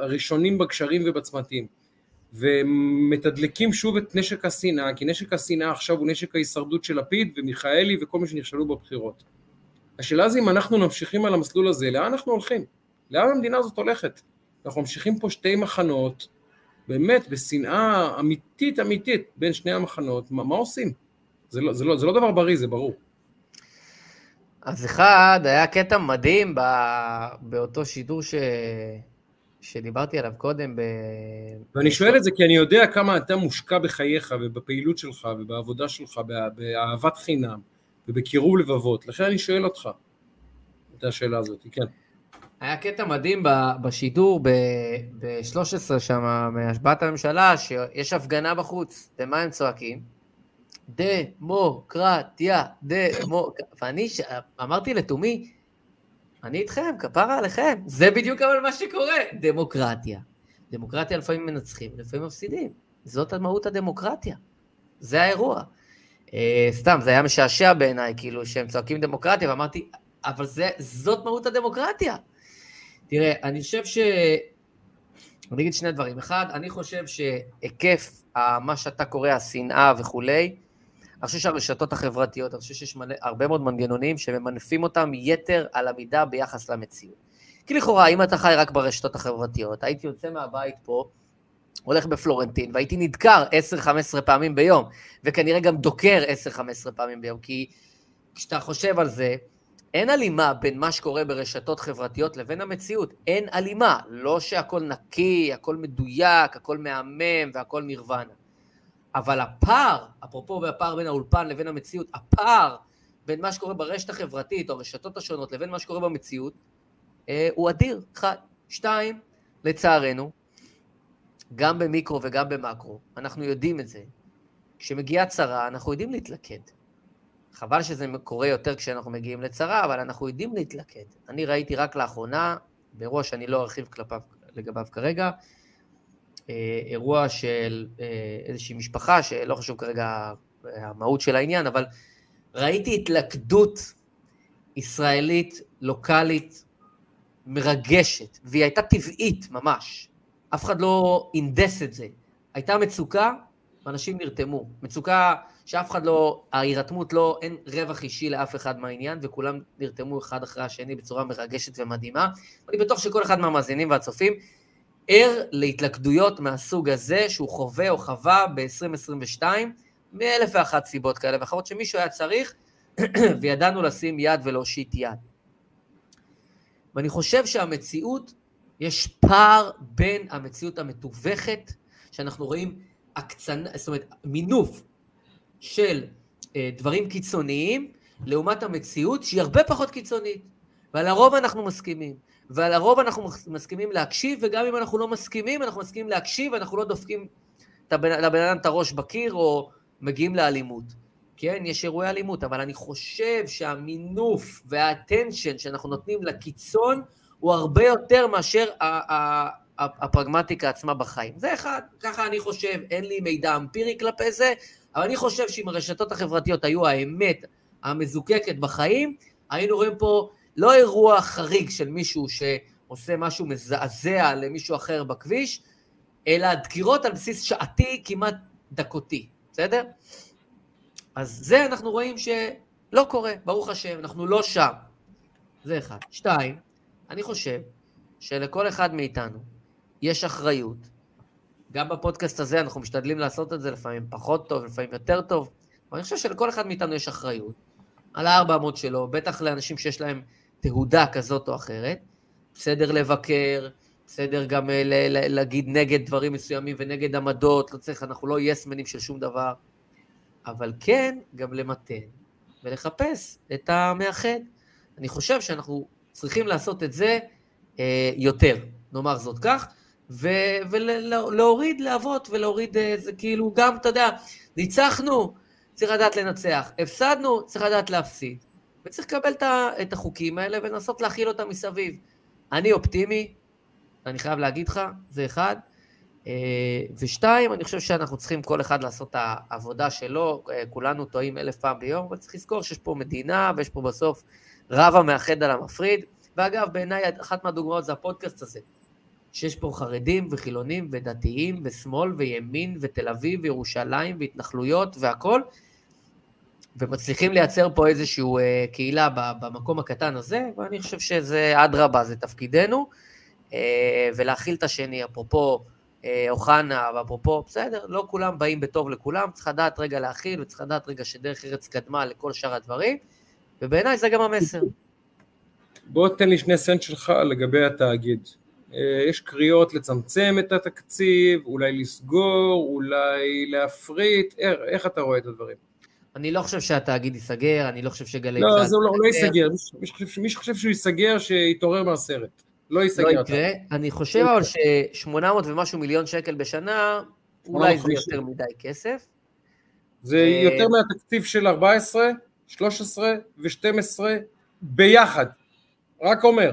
הראשונים בגשרים ובצמתים. ומתדלקים שוב את נשק השנאה, כי נשק השנאה עכשיו הוא נשק ההישרדות של לפיד ומיכאלי וכל מי שנכשלו בבחירות. השאלה זה אם אנחנו ממשיכים על המסלול הזה, לאן אנחנו הולכים? לאן המדינה הזאת הולכת? אנחנו ממשיכים פה שתי מחנות, באמת בשנאה אמיתית אמיתית בין שני המחנות, מה, מה עושים? זה לא, זה, לא, זה לא דבר בריא, זה ברור. אז אחד, היה קטע מדהים ב, באותו שידור ש, שדיברתי עליו קודם. ב... ואני שואל את זה כי אני יודע כמה אתה מושקע בחייך ובפעילות שלך ובעבודה שלך, באהבת חינם ובקירוב לבבות, לכן אני שואל אותך את השאלה הזאת, כן. היה קטע מדהים בשידור ב-13 שם, מהשבעת הממשלה, שיש הפגנה בחוץ, ומה הם צועקים? דמוקרטיה, דמוקרטיה. ואני ש... אמרתי לתומי, אני איתכם, כפרה עליכם. זה בדיוק אבל מה שקורה, דמוקרטיה. דמוקרטיה לפעמים מנצחים, לפעמים מפסידים. זאת מהות הדמוקרטיה. זה האירוע. אה, סתם, זה היה משעשע בעיניי, כאילו, שהם צועקים דמוקרטיה, ואמרתי, אבל זה, זאת מהות הדמוקרטיה. תראה, אני חושב ש... אני אגיד שני דברים. אחד, אני חושב שהיקף מה שאתה קורא השנאה וכולי, אני חושב שהרשתות החברתיות, אני חושב שיש מלא, הרבה מאוד מנגנונים שממנפים אותם יתר על המידה ביחס למציאות. כי לכאורה, אם אתה חי רק ברשתות החברתיות, הייתי יוצא מהבית פה, הולך בפלורנטין, והייתי נדקר 10-15 פעמים ביום, וכנראה גם דוקר 10-15 פעמים ביום, כי כשאתה חושב על זה, אין הלימה בין מה שקורה ברשתות חברתיות לבין המציאות. אין הלימה. לא שהכל נקי, הכל מדויק, הכל מהמם והכל נירוונה. אבל הפער, אפרופו הפער בין האולפן לבין המציאות, הפער בין מה שקורה ברשת החברתית או הרשתות השונות לבין מה שקורה במציאות, אה, הוא אדיר, אחד. שתיים, לצערנו, גם במיקרו וגם במקרו, אנחנו יודעים את זה. כשמגיעה צרה, אנחנו יודעים להתלכד. חבל שזה קורה יותר כשאנחנו מגיעים לצרה, אבל אנחנו יודעים להתלכד. אני ראיתי רק לאחרונה, באירוע שאני לא ארחיב כלפיו, לגביו כרגע, אה, אירוע של אה, איזושהי משפחה, שלא חשוב כרגע המהות של העניין, אבל ראיתי התלכדות ישראלית, לוקאלית, מרגשת, והיא הייתה טבעית ממש. אף אחד לא הנדס את זה. הייתה מצוקה, ואנשים נרתמו. מצוקה שאף אחד לא, ההירתמות לא, אין רווח אישי לאף אחד מהעניין, וכולם נרתמו אחד אחרי השני בצורה מרגשת ומדהימה. אני בטוח שכל אחד מהמאזינים והצופים ער להתלכדויות מהסוג הזה, שהוא חווה או חווה ב-2022, מאלף ואחת סיבות כאלה ואחרות, שמישהו היה צריך, וידענו לשים יד ולהושיט יד. ואני חושב שהמציאות, יש פער בין המציאות המתווכת, שאנחנו רואים הקצנה, זאת אומרת, מינוף של אה, דברים קיצוניים, לעומת המציאות שהיא הרבה פחות קיצונית. ועל הרוב אנחנו מסכימים. ועל הרוב אנחנו מסכימים להקשיב, וגם אם אנחנו לא מסכימים, אנחנו מסכימים להקשיב, ואנחנו לא דופקים לבן אדם את הראש בקיר, או מגיעים לאלימות. כן, יש אירועי אלימות, אבל אני חושב שהמינוף והאטנשן שאנחנו נותנים לקיצון, הוא הרבה יותר מאשר הפרגמטיקה עצמה בחיים. זה אחד, ככה אני חושב, אין לי מידע אמפירי כלפי זה, אבל אני חושב שאם הרשתות החברתיות היו האמת המזוקקת בחיים, היינו רואים פה לא אירוע חריג של מישהו שעושה משהו מזעזע למישהו אחר בכביש, אלא דקירות על בסיס שעתי כמעט דקותי, בסדר? אז זה אנחנו רואים שלא קורה, ברוך השם, אנחנו לא שם. זה אחד. שתיים, אני חושב שלכל אחד מאיתנו יש אחריות. גם בפודקאסט הזה אנחנו משתדלים לעשות את זה, לפעמים פחות טוב, לפעמים יותר טוב, אבל אני חושב שלכל אחד מאיתנו יש אחריות על הארבע אמות שלו, בטח לאנשים שיש להם תהודה כזאת או אחרת. בסדר לבקר, בסדר גם אה, להגיד נגד דברים מסוימים ונגד עמדות, לא צריך, אנחנו לא יסמנים של שום דבר, אבל כן גם למתן ולחפש את המאחד. אני חושב שאנחנו צריכים לעשות את זה אה, יותר, נאמר זאת כך, ולהוריד להבות ולהוריד, אה, זה כאילו גם, אתה יודע, ניצחנו, צריך לדעת לנצח, הפסדנו, צריך לדעת להפסיד. וצריך לקבל את החוקים האלה ולנסות להכיל אותם מסביב. אני אופטימי, אני חייב להגיד לך, זה אחד. אה, ושתיים, אני חושב שאנחנו צריכים כל אחד לעשות את העבודה שלו, אה, כולנו טועים אלף פעם ביום, אבל צריך לזכור שיש פה מדינה ויש פה בסוף רב המאחד על המפריד. ואגב, בעיניי אחת מהדוגמאות זה הפודקאסט הזה, שיש פה חרדים וחילונים ודתיים ושמאל וימין ותל אביב וירושלים והתנחלויות והכול, ומצליחים לייצר פה איזושהי אה, קהילה במקום הקטן הזה, ואני חושב שזה אדרבה, זה תפקידנו, אה, ולהכיל את השני, אפרופו אה, אוחנה, ואפרופו, בסדר, לא כולם באים בטוב לכולם, צריך לדעת רגע להכיל, וצריך לדעת רגע שדרך ארץ קדמה לכל שאר הדברים, ובעיניי זה גם המסר. בוא תן לי שני סנט שלך לגבי התאגיד. יש קריאות לצמצם את התקציב, אולי לסגור, אולי להפריט, איך אתה רואה את הדברים? אני לא חושב שהתאגיד ייסגר, אני לא חושב שגלי לא, צה"ל... לא, זה לא, לא ייסגר, מי שחושב שהוא ייסגר, שיתעורר מהסרט. לא ייסגר. לא יקרה. אני חושב אבל ש-800 ומשהו מיליון שקל בשנה, אולי זה יותר מדי כסף. זה אה, יותר מהתקציב של 14, 13 ו-12 ביחד. רק אומר.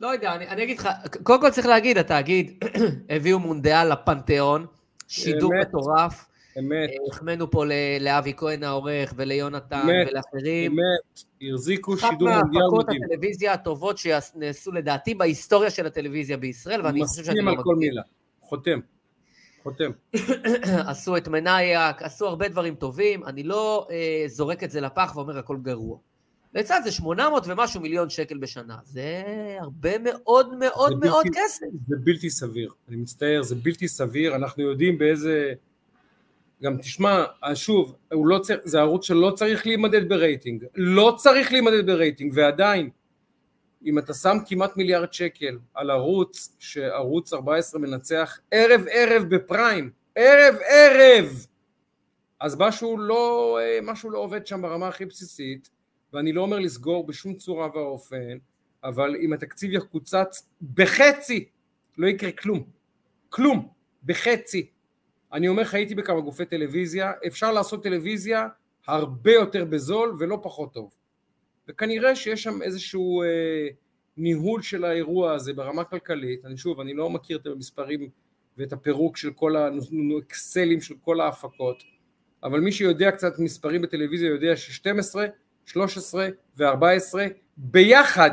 לא יודע, אני, אני אגיד לך, קודם כל צריך להגיד, התאגיד הביאו מונדיאל לפנתיאון, שידור מטורף. אמת. אה, החמאנו פה לאבי כהן העורך וליונתן אמת, ולאחרים. אמת, החזיקו שידור מונדיאל מדהים. אחת מהפקות הטלוויזיה הטובות שנעשו לדעתי בהיסטוריה של הטלוויזיה בישראל, ואני חושב שאני לא מסכים על כל מילה, חותם. חותם. עשו את מנאייק, עשו הרבה דברים טובים, אני לא אה, זורק את זה לפח ואומר הכל גרוע. לצד זה 800 ומשהו מיליון שקל בשנה, זה הרבה מאוד מאוד זה מאוד בלתי, כסף. זה בלתי סביר, אני מצטער, זה בלתי סביר, אנחנו יודעים באיזה גם תשמע, שוב, לא צר... זה ערוץ שלא צריך להימדד ברייטינג, לא צריך להימדד ברייטינג, ועדיין, אם אתה שם כמעט מיליארד שקל על ערוץ שערוץ 14 מנצח ערב ערב בפריים, ערב ערב, אז משהו לא, משהו לא עובד שם ברמה הכי בסיסית, ואני לא אומר לסגור בשום צורה ואופן, אבל אם התקציב יקוצץ בחצי, לא יקרה כלום, כלום, בחצי. אני אומר לך הייתי בכמה גופי טלוויזיה, אפשר לעשות טלוויזיה הרבה יותר בזול ולא פחות טוב. וכנראה שיש שם איזשהו אה, ניהול של האירוע הזה ברמה כלכלית, אני שוב, אני לא מכיר את המספרים ואת הפירוק של כל האקסלים של כל ההפקות, אבל מי שיודע קצת מספרים בטלוויזיה יודע ש-12, 13 ו-14 ביחד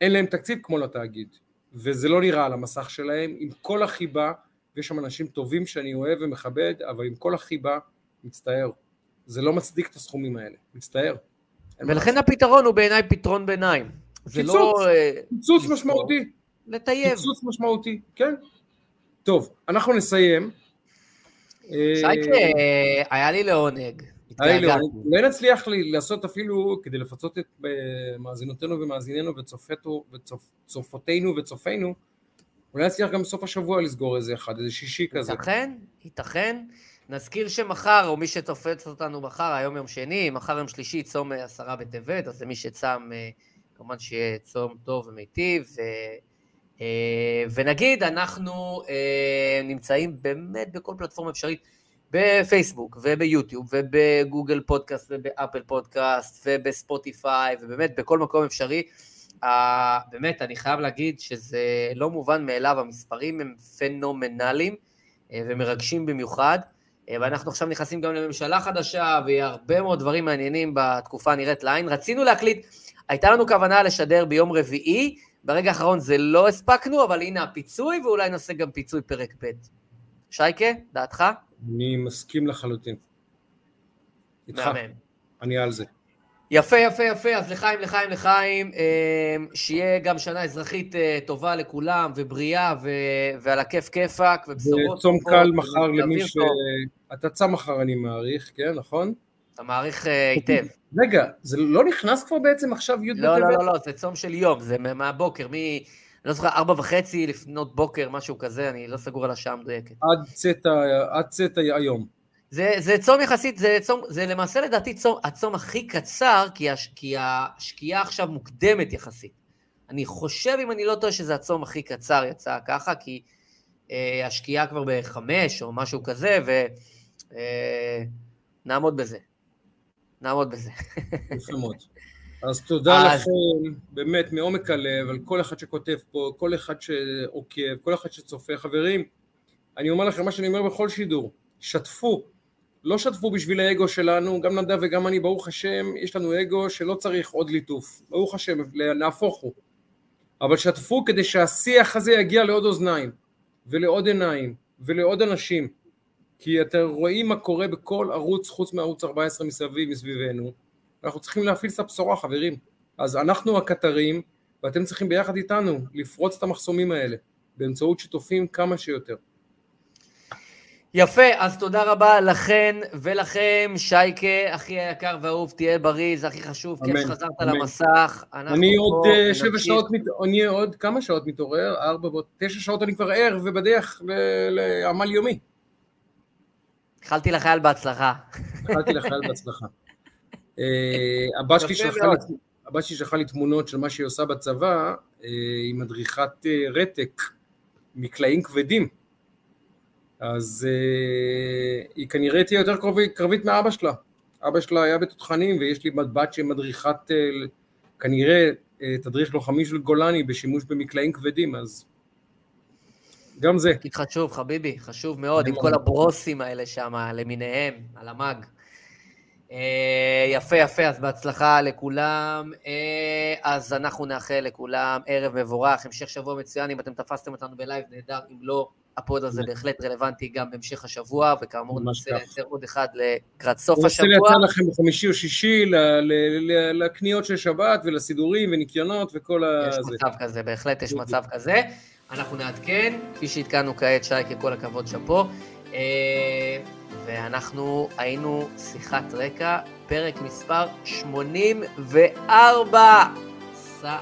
אין להם תקציב כמו לתאגיד, וזה לא נראה על המסך שלהם, עם כל החיבה ויש שם אנשים טובים שאני אוהב ומכבד, אבל עם כל החיבה, מצטער. זה לא מצדיק את הסכומים האלה, מצטער. ולכן הפתרון הוא בעיניי פתרון ביניים. זה קיצוץ, לא... קיצוץ משמעותי. לטייב. קיצוץ משמעותי, כן. טוב, אנחנו נסיים. שייקה, היה לי לעונג. אולי נצליח לעשות אפילו, כדי לפצות את מאזינותינו ומאזיננו וצופותינו וצופינו, אולי נצליח גם בסוף השבוע לסגור איזה אחד, איזה שישי כזה. ייתכן, ייתכן. נזכיר שמחר, או מי שתופץ אותנו מחר, היום יום שני, מחר יום שלישי, צום עשרה בטבת, אז למי שצם, אה, כמובן שיהיה צום טוב ומיטיב. אה, ונגיד, אנחנו אה, נמצאים באמת בכל פלטפורמה אפשרית, בפייסבוק וביוטיוב ובגוגל פודקאסט ובאפל פודקאסט ובספוטיפיי ובאמת בכל מקום אפשרי. באמת, אני חייב להגיד שזה לא מובן מאליו, המספרים הם פנומנליים ומרגשים במיוחד. אה, ואנחנו עכשיו נכנסים גם לממשלה חדשה, ויהיה הרבה מאוד דברים מעניינים בתקופה הנראית לעין. רצינו להקליט, הייתה לנו כוונה לשדר ביום רביעי, ברגע האחרון זה לא הספקנו, אבל הנה הפיצוי, ואולי נעשה גם פיצוי פרק ב'. שייקה, דעתך? אני מסכים לחלוטין. איתך. אני על זה. יפה, יפה, יפה, אז לחיים, לחיים, לחיים, אמ, שיהיה גם שנה אזרחית אה, טובה לכולם, ובריאה, ו... ועל הכיף כיפאק, ובשורות. וצום קל מחר למי ש... אתה צם מחר אני מעריך, כן, נכון? אתה מעריך אה, היטב. רגע, זה לא נכנס כבר בעצם עכשיו י' בטבת? לא, לא, לא, לא, זה צום של יום, זה מהבוקר, מ... לא זוכר, ארבע וחצי לפנות בוקר, משהו כזה, אני לא סגור על השעה המדויקת. עד צאת היום. זה, זה צום יחסית, זה, צום, זה למעשה לדעתי צום, הצום הכי קצר, כי, הש, כי השקיעה עכשיו מוקדמת יחסית. אני חושב, אם אני לא טועה, שזה הצום הכי קצר יצא ככה, כי אה, השקיעה כבר בחמש או משהו כזה, ונעמוד אה, בזה. נעמוד בזה. יפה אז תודה אז... לכם, באמת, מעומק הלב, על כל אחד שכותב פה, כל אחד שעוקב, כל אחד שצופה. חברים, אני אומר לכם מה שאני אומר בכל שידור, שתפו, לא שתפו בשביל האגו שלנו, גם נדב וגם אני, ברוך השם, יש לנו אגו שלא צריך עוד ליטוף, ברוך השם, נהפוך הוא. אבל שתפו כדי שהשיח הזה יגיע לעוד אוזניים, ולעוד עיניים, ולעוד אנשים. כי אתם רואים מה קורה בכל ערוץ חוץ מערוץ 14 מסביב, מסביבנו. אנחנו צריכים להפעיל את הבשורה, חברים. אז אנחנו הקטרים, ואתם צריכים ביחד איתנו לפרוץ את המחסומים האלה, באמצעות שיתופים כמה שיותר. יפה, אז תודה רבה לכן ולכם, שייקה, אחי היקר והאהוב, תהיה בריא, זה הכי חשוב, כיף שחזרת למסך. אני עוד אה, שבע שעות, אני עוד כמה שעות מתעורר, ארבע ועוד תשע שעות אני כבר ער ובדרך לעמל יומי. איחלתי לחייל בהצלחה. איחלתי לחייל בהצלחה. אה, הבת שלי שלחה לי תמונות של מה שהיא עושה בצבא, אה, היא מדריכת רתק מקלעים כבדים. אז היא כנראה תהיה יותר קרבית, קרבית מאבא שלה. אבא שלה היה בתותחנים ויש לי בת שמדריכת, כנראה תדריך לוחמי של גולני בשימוש במקלעים כבדים, אז גם זה. חשוב, חביבי, חשוב מאוד, עם כל הברוסים האלה שם, למיניהם, על המאג. אה, יפה, יפה, אז בהצלחה לכולם. אה, אז אנחנו נאחל לכולם ערב מבורך, המשך שבוע מצוין, אם אתם תפסתם אותנו בלייב, נהדר, אם לא... הפוד הזה בהחלט רלוונטי גם בהמשך השבוע, וכאמור ננסה לייצר עוד אחד לקראת סוף השבוע. ננסה לייצר לכם בחמישי או שישי לקניות של שבת ולסידורים וניקיונות וכל ה... יש מצב כזה, בהחלט יש מצב כזה. אנחנו נעדכן, כפי שעדכנו כעת, שי, ככל הכבוד שאפו. ואנחנו היינו שיחת רקע, פרק מספר 84. סע.